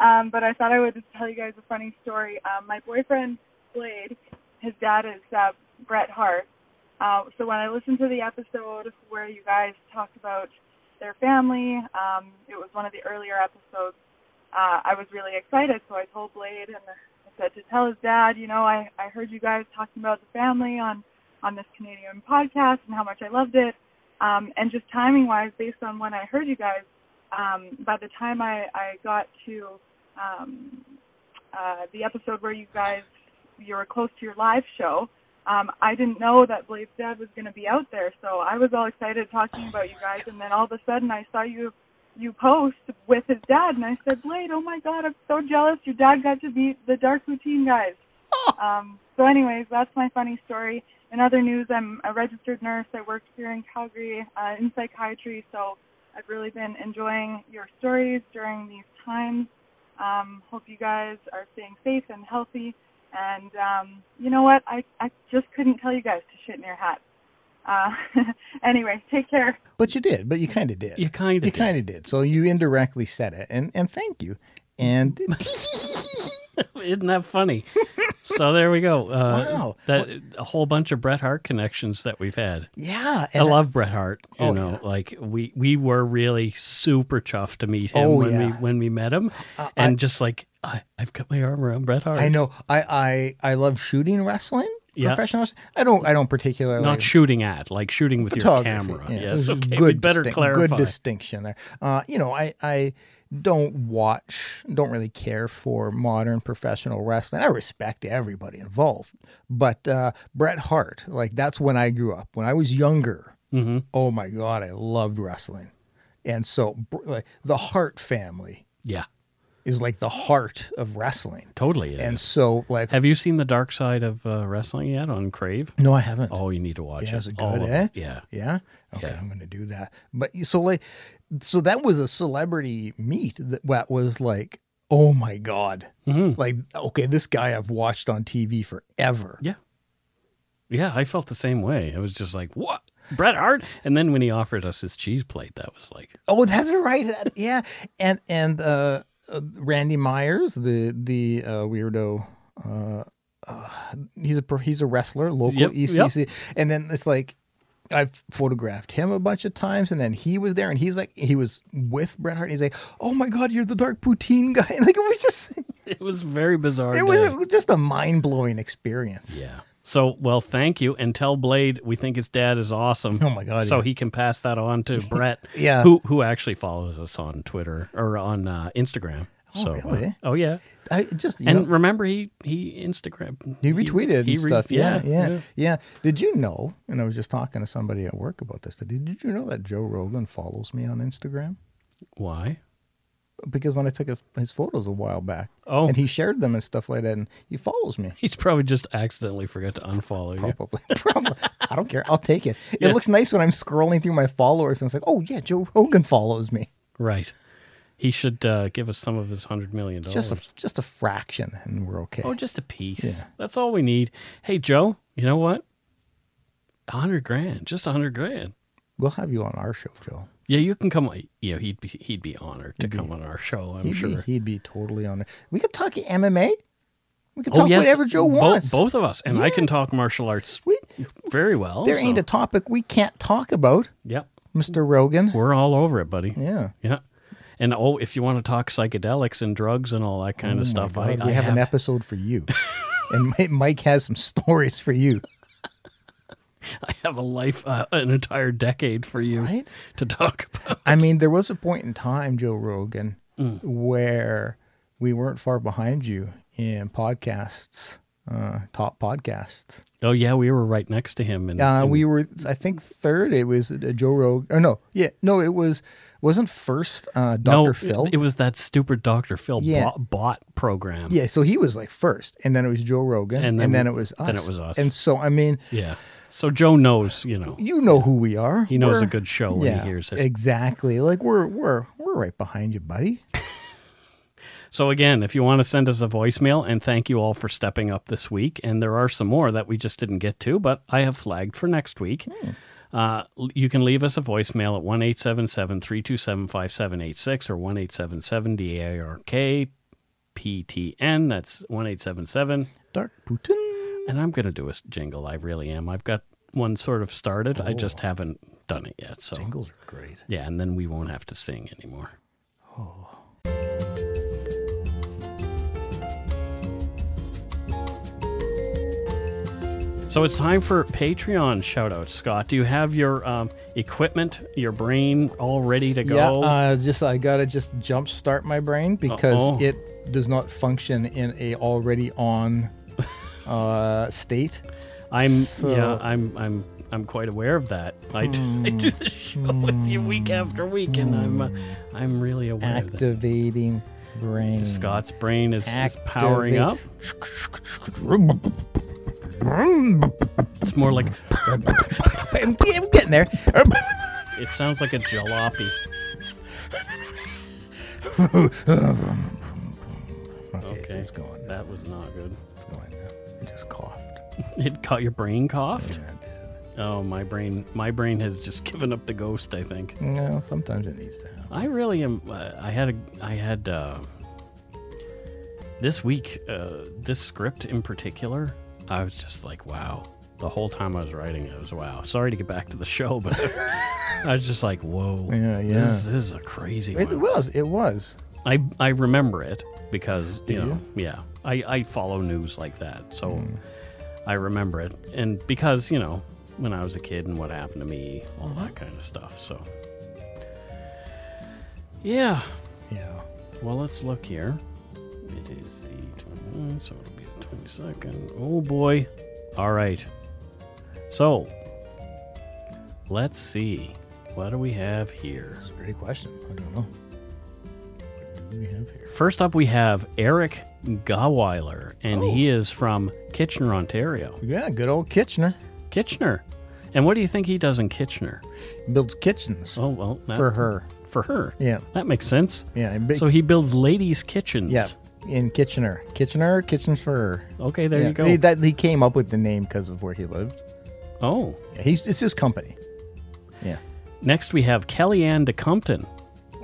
Um, but I thought I would just tell you guys a funny story. Um, my boyfriend Blade, his dad is uh, Bret Hart. Uh, so when I listened to the episode where you guys talked about their family, um, it was one of the earlier episodes. Uh, I was really excited, so I told Blade and I said to tell his dad, you know, I I heard you guys talking about the family on on this Canadian podcast and how much I loved it. Um, and just timing wise, based on when I heard you guys, um, by the time I I got to um, uh, the episode where you guys you were close to your live show, um, I didn't know that Blade's dad was going to be out there, so I was all excited talking about you guys, and then all of a sudden I saw you you post with his dad, and I said, Blade, oh my God, I'm so jealous. Your dad got to beat the Dark Poutine guys. *laughs* Um, so, anyways, that's my funny story. In other news, I'm a registered nurse. I work here in Calgary uh, in psychiatry, so I've really been enjoying your stories during these times. Um, hope you guys are staying safe and healthy. And um, you know what? I, I just couldn't tell you guys to shit in your hat. Uh, *laughs* anyway, take care. But you did. But you kind of did. You kind of. You of kind of did. So you indirectly said it, and and thank you. And *laughs* Isn't that funny? *laughs* so there we go. Uh, Wow. That a whole bunch of Bret Hart connections that we've had. yeah, I and love Bret Hart. You Oh, know, yeah. like we we were really super chuffed to meet him Oh, when we yeah. when we met him, Uh, and I- just like I, I've got my arm around Bret Hart. I know. I I I love shooting wrestling. Yeah. Professional. wrestling. I don't. I don't particularly not shooting at, like shooting with your photography. camera. Yeah, yes, okay. Good We'd better distinct- clarify. Good distinction there. Uh, you know, I I don't watch, don't really care for modern professional wrestling. I respect everybody involved, but uh, Bret Hart, like that's when I grew up. When I was younger, Mhm. oh my god, I loved wrestling, and so like the Hart family Yeah, is like the heart of wrestling, totally. and is. so like have you seen the Dark Side of uh, Wrestling yet on Crave? no, I haven't. Oh, you need to watch Yeah, it. is it good, eh? it. Yeah. Yeah. Okay, Yeah. I'm going to do that. But so like, so that was a celebrity meet that, that was like, oh my god, hmm like okay, this guy I've watched on TV forever. Yeah. Yeah, I felt the same way. I was just like, what? Bret Hart? And then when he offered us his cheese plate, that was like, Oh, that's right. That- *laughs* yeah, and and uh, uh, Randy Myers, the the uh, weirdo. Uh, uh, he's a he's a wrestler, local Yep, ECC, and then it's like. I've photographed him a bunch of times, and then he was there, and he's like, he was with Bret Hart. And he's like, "Oh my God, you're the Dark Poutine guy!" *laughs* Like it was just, it was very bizarre. it day. it was just a mind blowing experience. Yeah. So, well, thank you. And tell Blade we think his dad is awesome. Oh, my God, So yeah. he can pass that on to *laughs* Bret, Yeah. who who actually follows us on Twitter or on uh, Instagram. Oh, so, uh, really? oh yeah. I just and know, remember, he he Instagram. he retweeted he and re- stuff. Yeah, yeah, yeah. yeah, Did you know? And I was just talking to somebody at work about this. Did did you know that Joe Rogan follows me on Instagram? Why? Because when I took his, his photos a while back, Oh, and he shared them and stuff like that, and he follows me. he's probably just accidentally forgot to unfollow you. Probably, *laughs* probably. I don't care. I'll take it. It looks nice when I'm scrolling through my followers, and it's like, oh yeah, Joe Rogan follows me. Right. He should uh, give us some of his hundred million dollars. Just a just a fraction, and we're okay. Oh, just a piece. Yeah. That's all we need. Hey, Joe, you know what? A hundred grand, just a hundred grand. we'll have you on our show, Joe. Yeah, you can come. You know, he'd be he'd be honored to come on our show. I'm He'd sure. be he'd be totally honored. We could talk MMA. We could oh talk yes, whatever Joe bo- wants. Both of us, and I can talk martial arts We, very well. there so- ain't a topic we can't talk about, Yep, Mister Rogan. we're all over it, buddy. Yeah. Yeah. And oh, if you want to talk psychedelics and drugs and all that kind Oh of stuff, God, I, we I have, have an episode for you, and Mike has some stories for you. I have a life, uh, an entire decade for you Right? to talk about. I mean, there was a point in time, Joe Rogan, Mm. where we weren't far behind you in podcasts uh, top podcasts. Oh yeah, we were right next to him. And, Uh, and- we were, I think, third. It was uh, Joe Rogan. Or no, yeah, no, it was wasn't first. Uh, Dr. no, Phil. It was that stupid Dr. Phil Yeah. bot, bot program. yeah, so he was like first, and then it was Joe Rogan, And and then- then, it was us. then it was us. And so, I mean, Yeah. So Joe knows, you know. you know who we are. He knows We're- a good show when he hears it. Exactly. Like we're we're we're right behind you, buddy. *laughs* So again, if you want to send us a voicemail, and thank you all for stepping up this week, and there are some more that we just didn't get to, but I have flagged for next week. Uh, you can leave us a voicemail at 1 877 327 5786 or one eight seven seven D A R K P T N. That's one eight seven seven. Dark Poutine. And I'm gonna do a jingle. I really am. I've got one sort of started. I just haven't done it yet. So Jingles are great. yeah, and then we won't have to sing anymore. Oh. So it's time for Patreon shout outs, Scott. Do you have your um, equipment, your brain all ready to Yeah, go? uh, just I gotta just jump start my brain because Uh-oh. it does not function in a already on uh, state. I'm so- yeah, I'm I'm I'm quite aware of that. I, do, *laughs* I do the show with you week after week, and I'm uh, I'm really aware of that. Activating brain. Scott's brain is, is powering up. It's more like I'm *laughs* getting there. it sounds like a jalopy. *laughs* Okay, Okay, it's gone. That was not good. Just coughed. *laughs* It caught your brain coughed. Yeah. Oh, my brain, my brain has just *laughs* given up the ghost. I think. No, sometimes it needs to happen. I really am. Uh, I had a. I had uh, this week. Uh, this script in particular. I was just like, wow. The whole time I was writing it, was wow. Sorry to get back to the show, but *laughs* I was just like, whoa. Yeah, This yeah. is, this is a crazy It one. was. It was. I I remember it because you know yeah. I I follow news like that so hmm. I remember it. And because you know when I was a kid and what happened to me all that mm-hmm. kind of stuff so. Yeah. Yeah. well let's look here. It is the 20, so it'll be the 22nd oh boy. All right. So let's see. What do we have here? That's a great question. I don't know. Do we have here? First up, we have Eric Gaweiler, and Oh. he is from Kitchener, Ontario. Yeah, good old Kitchener Kitchener. And what do you think he does in Kitchener? builds kitchens Oh, well, that- for her. For her. Yeah, That makes sense. yeah. big- So he builds ladies' kitchens. yeah, in Kitchener, Kitchener, kitchens for her. Okay, there Yeah, you go. He, that, he came up with the name because of where he lived. oh. Yeah, he's it's his company. Yeah. Next, we have Kellyanne de Compton.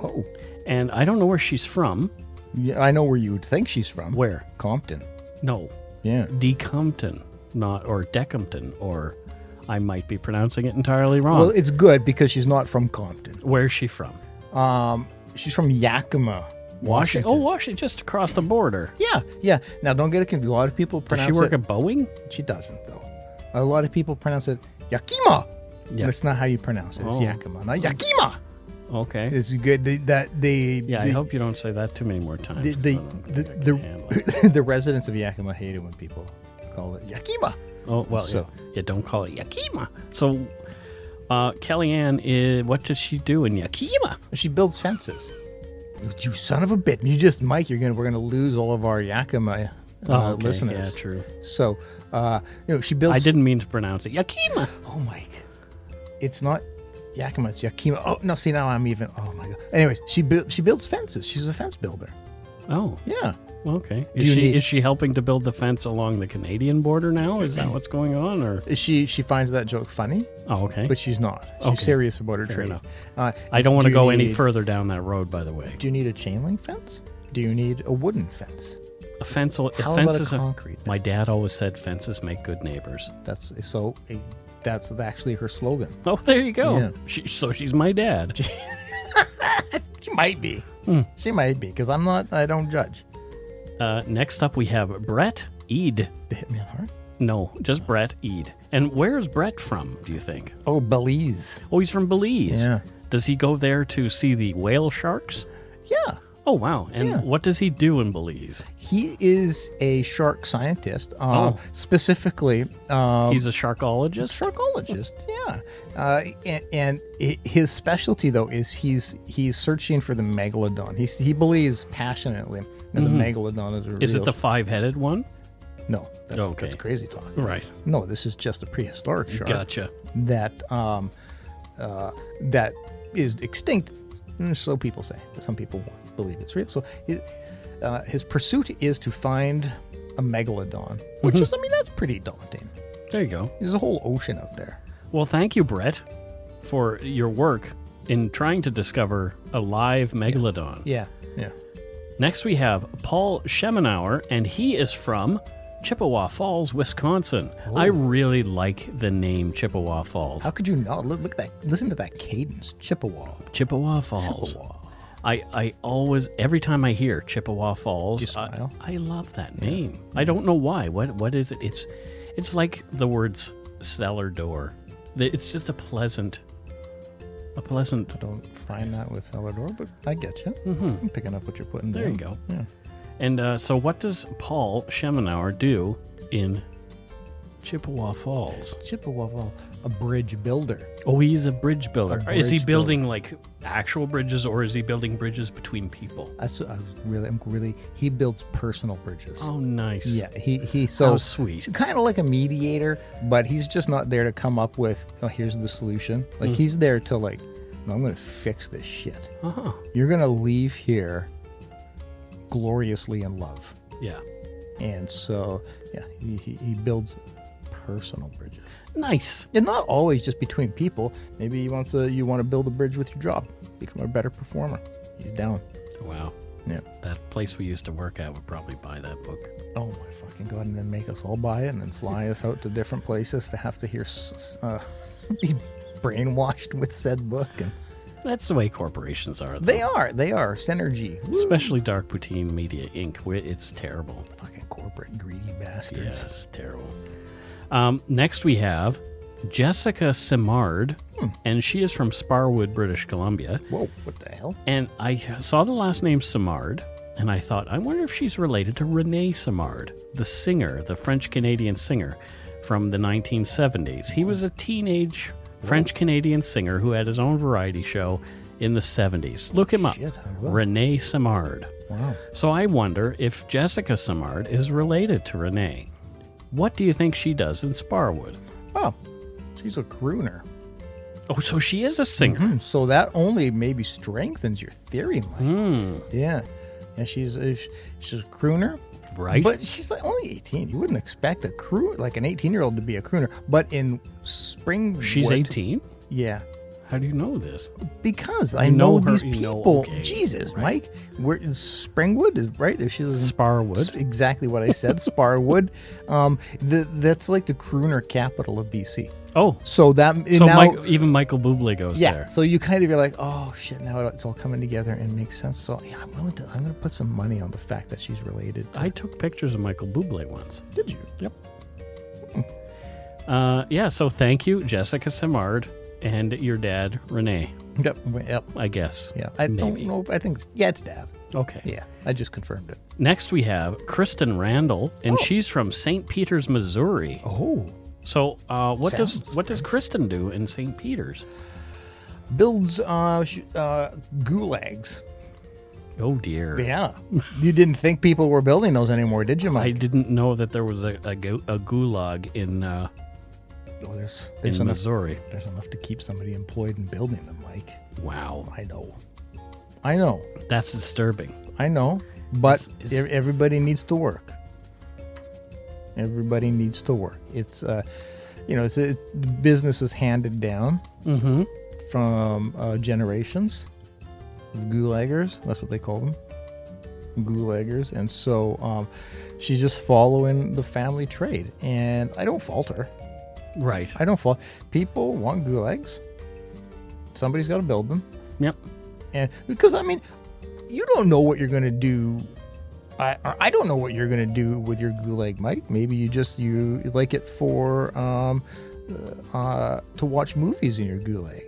Oh, And I don't know where she's from. yeah. I know where you would think she's from. Where? Compton. No. Yeah. Decompton. Not, or Decompton. Or I might be pronouncing it entirely wrong. Well, it's good because she's not from Compton. Where's she from? Um, she's from Yakima, Washington. Oh, Washington, just across the border. Yeah, yeah. Now, don't get it confused. A lot of people Does pronounce she work it. at Boeing? She doesn't though. A lot of people pronounce it Yakima. Yeah. That's not how you pronounce it. It's Oh. Yakima, not Yakima. Okay. It's good. They, that they. Yeah, I hope you don't say that too many more times. the the the, think I can handle it. the, the residents of Yakima hate it when people call it Yakima. oh well, so- yeah. yeah, don't call it Yakima. So, uh, Kellyanne, is, what does she do in Yakima? She builds fences. You son of a bitch! You just Mike. You're gonna we're gonna lose all of our Yakima uh, Oh, okay. listeners. Yeah, true. So, uh, you know, she builds. I didn't mean to pronounce it Yakima. Oh, Mike. It's not Yakima. It's Yakima. Oh no! See now I'm even. Oh my god. Anyways, she build she builds fences. She's a fence builder. Oh, Yeah. okay. Is she need- is she helping to build the fence along the Canadian border now? Is that what's going on? Or is She she finds that joke funny, oh, okay. but she's not. She's Okay. serious about her Fair trade. Uh, I don't want to do go any further down that road. By the way, Do you need a chain link fence? Do you need a wooden fence? a fence. A How fence about a is a- concrete? My dad always said fences make good neighbors. That's so. A, that's actually her slogan. Oh, there you go. Yeah. She, so she's my dad. *laughs* She might be. Hmm. She might be because I'm not. I don't judge. Uh, next up, we have Brett Ead. The Hitman Hart. No, just Brett Ead. And where's Brett from, do you think? Oh, Belize. Oh, he's from Belize. Yeah. Does he go there to see the whale sharks? Yeah. Oh wow! And Yeah. what does he do in Belize? He is a shark scientist. Uh, Oh. Specifically, um, He's a sharkologist. sharkologist. Yeah, uh, and, and his specialty though is he's he's searching for the megalodon. He he believes passionately that the megalodon is a Mm-hmm. Is it the five-headed one? no? That's, Okay. that's crazy talk. Right. No, this is just a prehistoric shark Gotcha. that um, uh, that is extinct. Mm, So people say. Some people believe it's real. So it, uh, his pursuit is to find a megalodon, which is I mean that's pretty daunting. There you go. There's a whole ocean out there. Well, thank you, Brett, for your work in trying to discover a live megalodon. Yeah, yeah. Next, we have Paul Schemenauer, and he is from Chippewa Falls, Wisconsin. I really like the name Chippewa Falls. How could you not look, look at that? Listen to that cadence, Chippewa. Chippewa Falls. Chippewa. I, I always every time I hear Chippewa Falls, I? I love that name. I don't know why. What what is it? It's it's like the words cellar door. It's just a pleasant a pleasant I don't find that with Salvador, but I get you. I'm picking up what you're putting Mm-hmm. There down. you go. Yeah. And uh, so, what does Paul Schemenauer do in Chippewa Falls? Chippewa, Fall, a bridge builder. Oh, he's a bridge builder. A is he building like actual bridges, or is he building bridges between people? That's I was really, I'm really. He builds personal bridges. Oh, nice. Yeah, he he. So How sweet. kind of like a mediator, but he's just not there to come up with. Oh, here's the solution. Like he's there to like, no, I'm going to fix this shit. Uh-huh. You're going to leave here gloriously in love. Yeah. And so, yeah, he, he, he builds personal bridges. Nice. And not always just between people. Maybe you want to you want to build a bridge with your job, become a better performer. He's down. Wow. Yeah. That place we used to work at would probably buy that book. Oh my fucking god! And then make us all buy it, and then fly us out to different places to have to hear, uh, *laughs* be brainwashed with said book. And That's the way corporations are. they are, they are synergy. Woo. Especially Dark Poutine Media Inc. It's terrible. fucking corporate greedy bastards. Yes, it's terrible. Um, next, we have Jessica Simard, Hmm. and she is from Sparwood, British Columbia. Whoa! What the hell? And I saw the last name Simard, and I thought, I wonder if she's related to René Simard, the singer, the French Canadian singer from the 1970s. He was a teenage French Canadian singer who had his own variety show in the 70s. Look him up Shit, René Simard. Wow. So I wonder if Jessica Simard is related to René. What do you think she does in Sparwood? Oh, she's a crooner. Oh, so she is a singer. Hmm, So that only maybe strengthens your theory, Mike. Hmm, Yeah. And she's a, she's a crooner. right? But she's like only 18. You wouldn't expect a crew like an 18 year old to be a crooner. But in spring, she's 18? Yeah, How do you know this? because I You know, know her- these you know- people. okay, Jesus, right. Mike, where is Springwood is right? If she in Sparwood. Exactly what I said. Sparwood. *laughs* Um, the, that's like the crooner capital of BC. Oh, So that so now, Mike, even Michael Bublé goes yeah. there. So you kind of you're like, oh shit, now it's all coming together and makes sense. So yeah, I'm willing to. I'm going to put some money on the fact that she's related. To, I took pictures of Michael Bublé once. did you? Yep. *laughs* Uh, yeah, so thank you, Jessica Simard, and your dad, René, Yep. Yep. I guess. Yeah. I Maybe. don't know. I think it's, yeah, it's dad. Okay. Yeah. I just confirmed it. Next, we have Kristen Randall, and Oh. she's from St. Peters, Missouri. Oh. So, uh, what does Sounds what does Kristen do in St. Peters? Builds uh, sh- uh, gulags. Oh dear, Yeah. you didn't think people were building those anymore, did you, I didn't know that there was a a, gu- a gulag in uh, oh, there's in enough. Missouri. There's enough to keep somebody employed in building them, Mike. Wow, I know. I know. that's disturbing. I know. But is- ev- everybody needs to work. Everybody needs to work. It's uh, you know, it's a, business was handed down Mm-hmm. from uh, generations. Gulaggers, that's what they call them. Gulaggers, and so um, she's just following the family trade, and I don't fault her. Right. I don't fault. People want gulags. Somebody's got to build them, Yep. and because I mean, you don't know what you're going to do. I I don't know what you're going to do with your gulag, Mike. Maybe you just you like it for um, uh, uh, to watch movies in your gulag.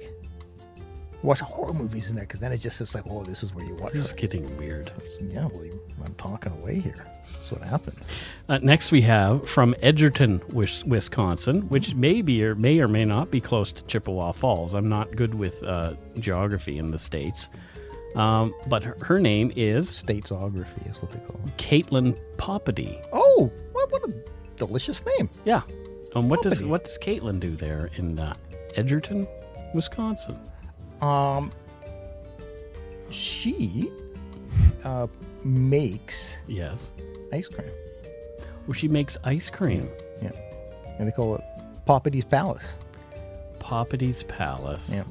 watch horror movies in there because then it just it's like, oh, this is where you watch. This is getting weird. Yeah, well, I'm talking away here. That's what happens. Uh, next, we have from Edgerton, Wisconsin, which may be or may or may not be close to Chippewa Falls. I'm not good with uh, geography in the states, um, but her, her name is Statesography is what they call it. Caitlin Poppity. Oh, what, what a delicious name. Yeah. Um, what does what does Caitlin do there in uh, Edgerton, Wisconsin? Um, she uh, makes Yes. Ice cream. Well, she makes ice cream. Yeah, and they call it Poppity's Palace. Poppity's Palace. Yeah.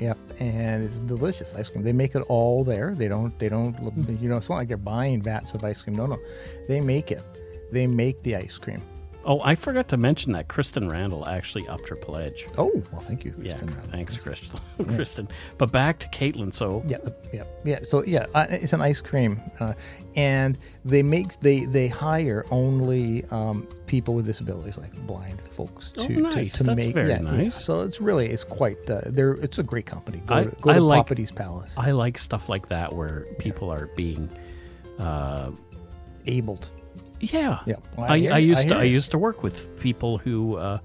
Yep, and it's delicious ice cream. They make it all there. They don't. They don't. Hmm. You know, it's not like they're buying vats of ice cream. No, no, they make it. They make the ice cream. Oh, I forgot to mention that Kristen Randall actually upped her pledge. Oh, well, thank you. Yeah, Kristen. thanks, Kristen. *laughs* Kristen. But back to Caitlin. So Yeah, uh, yeah, yeah. So yeah, uh, it's an ice cream, uh, and they make they they hire only um, people with disabilities, like blind folks, to Oh, to, nice. to That's make. yeah, yeah. nice. So it's really it's quite. Uh, they're it's a great company. Go I- to, go I to like- Poppity's Palace. I like stuff like that where people are being, uh, Abled. Yeah. Yeah, well, I I, I used I to I used to work with people who uh,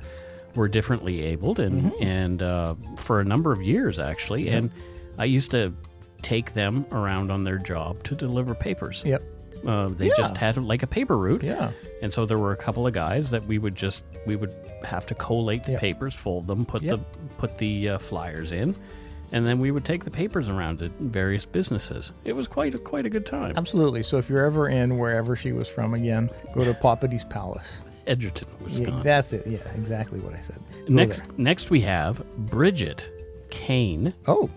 were differently abled and Mm-hmm. and uh, for a number of years actually, and I used to take them around on their job to deliver papers. Yep. Uh, they just had like a paper route. Yeah. And so there were a couple of guys that we would just we would have to collate the Yep. papers, fold them, put Yep. the put the uh, flyers in, and then we would take the papers around to various businesses. It was quite a, quite a good time. Absolutely. So if you're ever in wherever she was from again, go to Poppity's Palace. *laughs* Edgerton, Wisconsin. Yeah, that's it. Yeah, exactly what I said. Go next there. next we have Bridget Kane, Oh,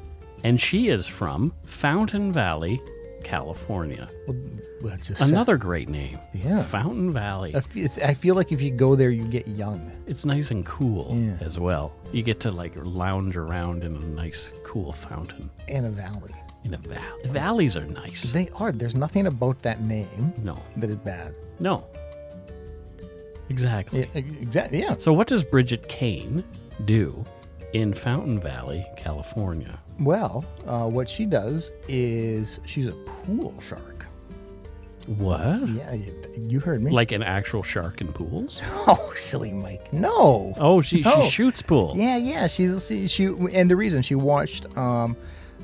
and she is from Fountain Valley, California. well, Another great name. Yeah. Fountain Valley. I fe- it's, I feel like if you go there, you get young. It's nice and cool Yeah. as well. You get to like lounge around in a nice, cool fountain in a valley. in a valley. Valleys are nice. They are. There's nothing about that name no, that is bad. no. Exactly. Yeah, exactly. Yeah. So, what does Bridget Kane do in Fountain Valley, California? Well, uh, what she does is she's a pool shark. What? Yeah, you, you heard me. Like an actual shark in pools? *laughs* oh, silly Mike. No. Oh, she No. she shoots pool. Yeah, yeah. She's she, she and the reason she watched um,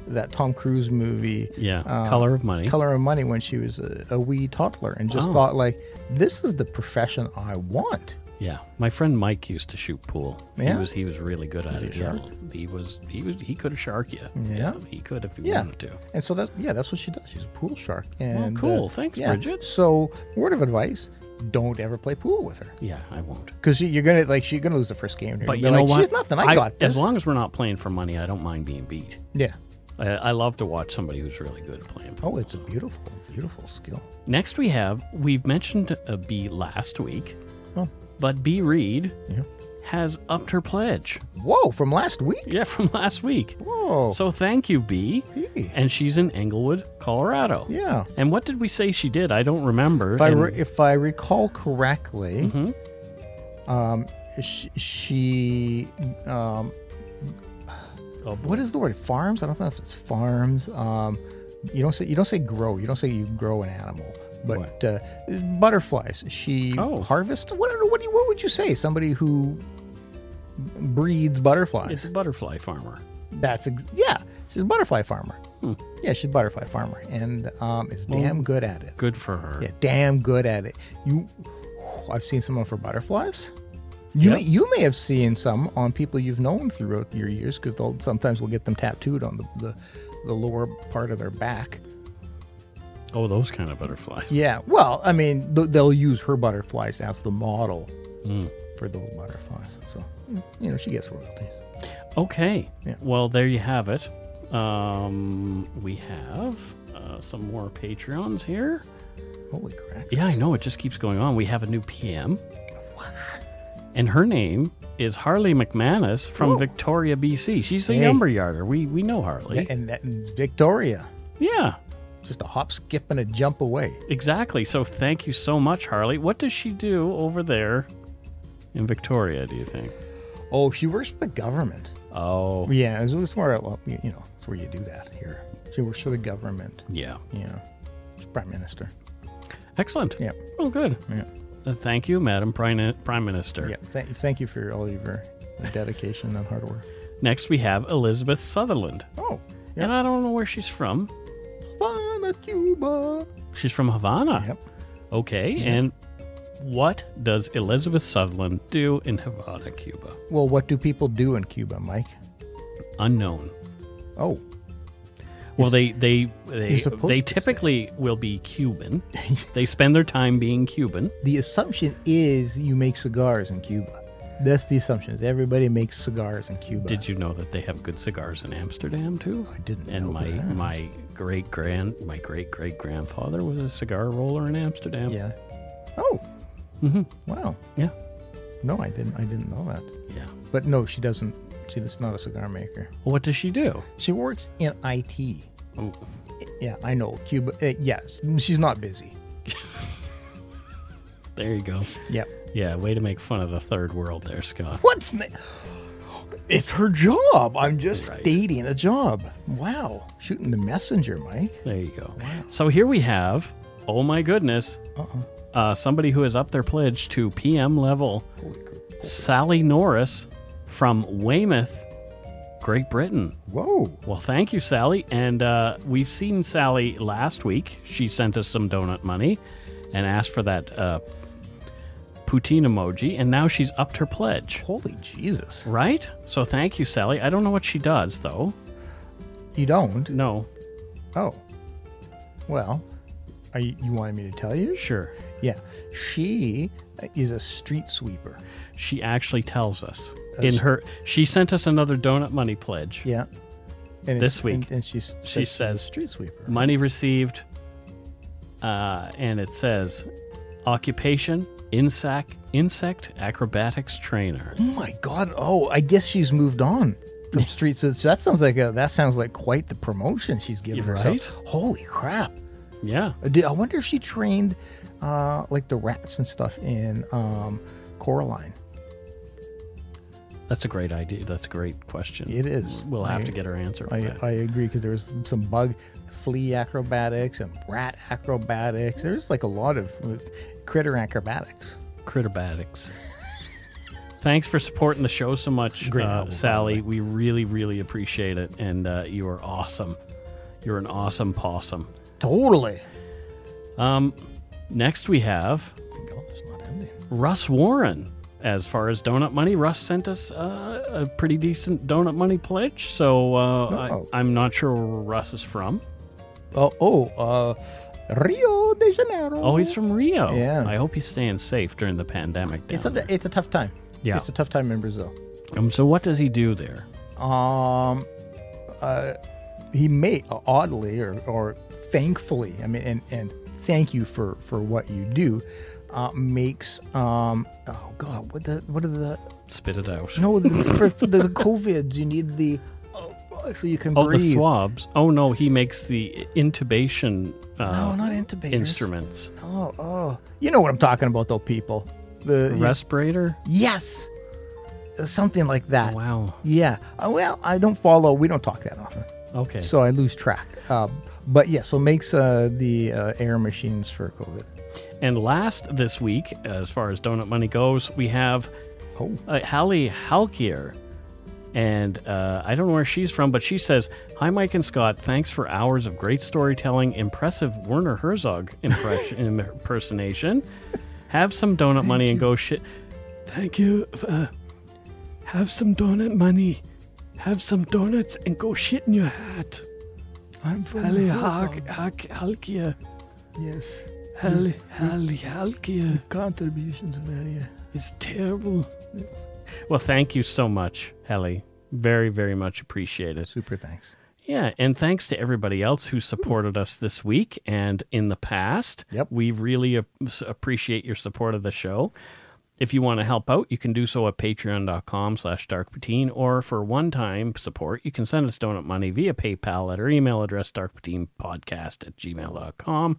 that Tom Cruise movie, Yeah, uh, Color of Money. Color of Money, when she was a, a wee toddler, and just Oh. thought like, this is the profession I want. Yeah, my friend Mike used to shoot pool. Yeah? He was he was really good at he it. Yeah. shark? He was he was he could have shark you. Yeah? he could if he Yeah. wanted to. And so that yeah, that's what she does. She's a pool shark. And cool. uh, Thanks, yeah. Bridget. So word of advice: don't ever play pool with her Yeah, I won't. because you're gonna like she's gonna lose the first game. But you know like, what? She's nothing. I, got this. As long as we're not playing for money, I don't mind being beat. yeah. I, I love to watch somebody who's really good at playing. Pool. Oh, it's a beautiful, beautiful skill. Next, we have we've mentioned a bee last week, Oh. But B Reed Yeah. has upped her pledge. Whoa! From last week. Yeah, *laughs* from last week. Whoa. So thank you, B. Hey. And she's in Englewood, Colorado. yeah. And what did we say she did? I don't remember. If I, re- if I recall correctly, Mhm. um, she, she um, Oh, what is the word? Farms? I don't know if it's farms. Um, you don't say you don't say grow. You don't say you grow an animal. But uh, butterflies. She Oh. harvests. What, what what would you say? Somebody who breeds butterflies. It's a butterfly farmer. That's ex- yeah. She's a butterfly farmer. Hmm. Yeah, she's a butterfly farmer, and um, is damn good at it. Good for her. Yeah, damn good at it. You, I've seen some of her butterflies. You Yep. may, you may have seen some on people you've known throughout your years because they'll sometimes we'll get them tattooed on the, the the lower part of their back. Oh, those kind of butterflies. Yeah, well, I mean th- they'll use her butterflies as the model Mm. for those butterflies. So you know she gets royalties. Okay. Yeah. Well, there you have it. Um, we have uh, some more Patreons here. Holy crap! Yeah, I know. It just keeps going on. We have a new PM. And her name is Harley McManus from Oh. Victoria, BC. She's a Hey. lumber yarder. We we know Harley. Yeah, and that Victoria, yeah, just a hop, skip, and a jump away. exactly. So thank you so much, Harley. What does she do over there in Victoria? Do you think? Oh, she works for the government. Oh, Yeah, it's, it's where well, you you know it's where you do that here. She works for the government. yeah. Yeah. she's prime minister. Excellent. Yeah. Well, good. Yeah. Uh, thank you, Madam Prime, Prime Minister. Yeah. Thank, thank you for all of your dedication and hard work. Next, we have Elizabeth Sutherland. Oh, And I don't know where she's from. Havana, Cuba. She's from Havana. Yep. Okay. And what does Elizabeth Sutherland do in Havana, Cuba? Well, what do people do in Cuba, Mike? Unknown. Oh, Well, they they they they typically will be Cuban. *laughs* they spend their time being Cuban. the assumption is you make cigars in Cuba. That's the assumption. Is everybody makes cigars in Cuba. Did you know that they have good cigars in Amsterdam too? I didn't And know my that. my great grand my great great grandfather was a cigar roller in Amsterdam. Yeah. Oh. Mm-hmm. Wow. Yeah. No, I didn't. I didn't know that. Yeah. But no, she doesn't. She's not a cigar maker. Well, what does she do? She works in IT. Oh, Yeah, I know. Cuba. Uh, yes, she's not busy. *laughs* there you go. Yep. Yeah, way to make fun of the third world there, Scott. What's na- It's her job. I'm just Right. stating a job. Wow. Shooting the messenger, Mike. There you go. So here we have, oh my goodness, Uh-uh. uh, somebody who has upped their pledge to PM level, Holy crap. Sally Norris from Weymouth, Great Britain. Whoa. Well, thank you, Sally. And uh, we've seen Sally last week. She sent us some donut money and asked for that uh, poutine emoji, and now she's upped her pledge. Holy Jesus. Right? So thank you, Sally. I don't know what she does, though. You don't? No. Oh. Well, are you, you wanted me to tell you? Sure. Yeah. She is a street sweeper. She actually tells us in her. She sent us another donut money pledge. Yeah. And This week, And, and she's, she she's a says- street sweeper. Money received, uh, and it says occupation insect insect acrobatics trainer. Oh my god! Oh, I guess she's moved on from streets. So that sounds like a that sounds like quite the promotion she's giving You're herself. right. Holy crap! Yeah. Uh, I wonder if she trained uh, like the rats and stuff in um, Coraline. That's a great idea. That's a great question. It is. We'll have I- to get her answer I. I agree because there was some bug, flea acrobatics and rat acrobatics. There's like a lot of critter acrobatics. Critterbatics. Thanks for supporting the show so much, Great uh, album, by Sally. We really, really appreciate it, and uh, you are awesome. You're an awesome possum. Totally. Um, next we have God, it's not ending. Russ Warren. As far as donut money, Russ sent us uh, a pretty decent donut money pledge. So uh, Oh. I, I'm not sure where Russ is from. Oh, oh, uh, Rio de Janeiro. Oh, he's from Rio. Yeah. I hope he's staying safe during the pandemic. Down It's a it's a tough time. Yeah. it's a tough time in Brazil. um, so what does he do there? Um, uh, he may oddly or or thankfully, I mean, and and thank you for for what you do. Uh, makes um oh god what the what are the Spit it out. no the, *laughs* for, for the, the covids you need the so you can Oh, breathe. the swabs. Oh no, he makes the intubation uh, No, not intubators. instruments. Oh, oh, you know what I'm talking about, though, people. The Respirator. yes, something like that. Wow. Yeah. Uh, well, I don't follow. We don't talk that often, Okay. so I lose track. Uh, but yeah, so makes uh, the uh, air machines for COVID. And last this week, as far as donut money goes, we have Oh, uh, Hallie Halkier. And uh, I don't know where she's from, but she says, Hi, Mike and Scott. Thanks for hours of great storytelling, impressive Werner Herzog impression, *laughs* impersonation. Have some donut money and go shit. Thank you. Uh, have some donut money. Have some donuts and go shit in your hat. I'm from Hallie Halk- Halk- Halkier. Yes, Hallie Hallie Halkier. contributions value. It's terrible. Yes. Well, thank you so much, Helly. Very, very much appreciated. Super thanks. Yeah, and thanks to everybody else who supported us this week and in the past. Yep. We really ap- appreciate your support of the show. If you want to help out, you can do so at patreon.com slash darkpoutine, or for one-time support, you can send us donut money via PayPal at our email address, darkpoutinepodcast at gmail.com.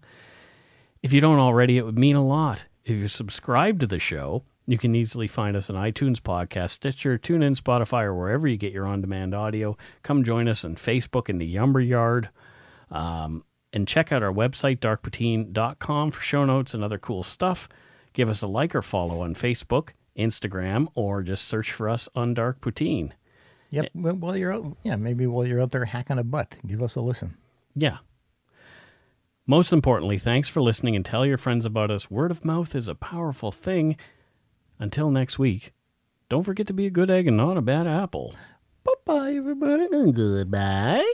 If you don't already, it would mean a lot if you subscribe to the show You can easily find us on iTunes Podcast, Stitcher, TuneIn, Spotify, or wherever you get your on demand audio. Come join us on Facebook in the Lumber Yard. Um, and check out our website, darkpoutine.com, for show notes and other cool stuff. Give us a like or follow on Facebook, Instagram, or just search for us on Dark Poutine. Yep. Well, while you're out, yeah, maybe while you're out there hacking a butt, give us a listen. Yeah. Most importantly, thanks for listening and tell your friends about us. Word of mouth is a powerful thing. Until next week, don't forget to be a good egg and not a bad apple. Bye bye, everybody. And Goodbye.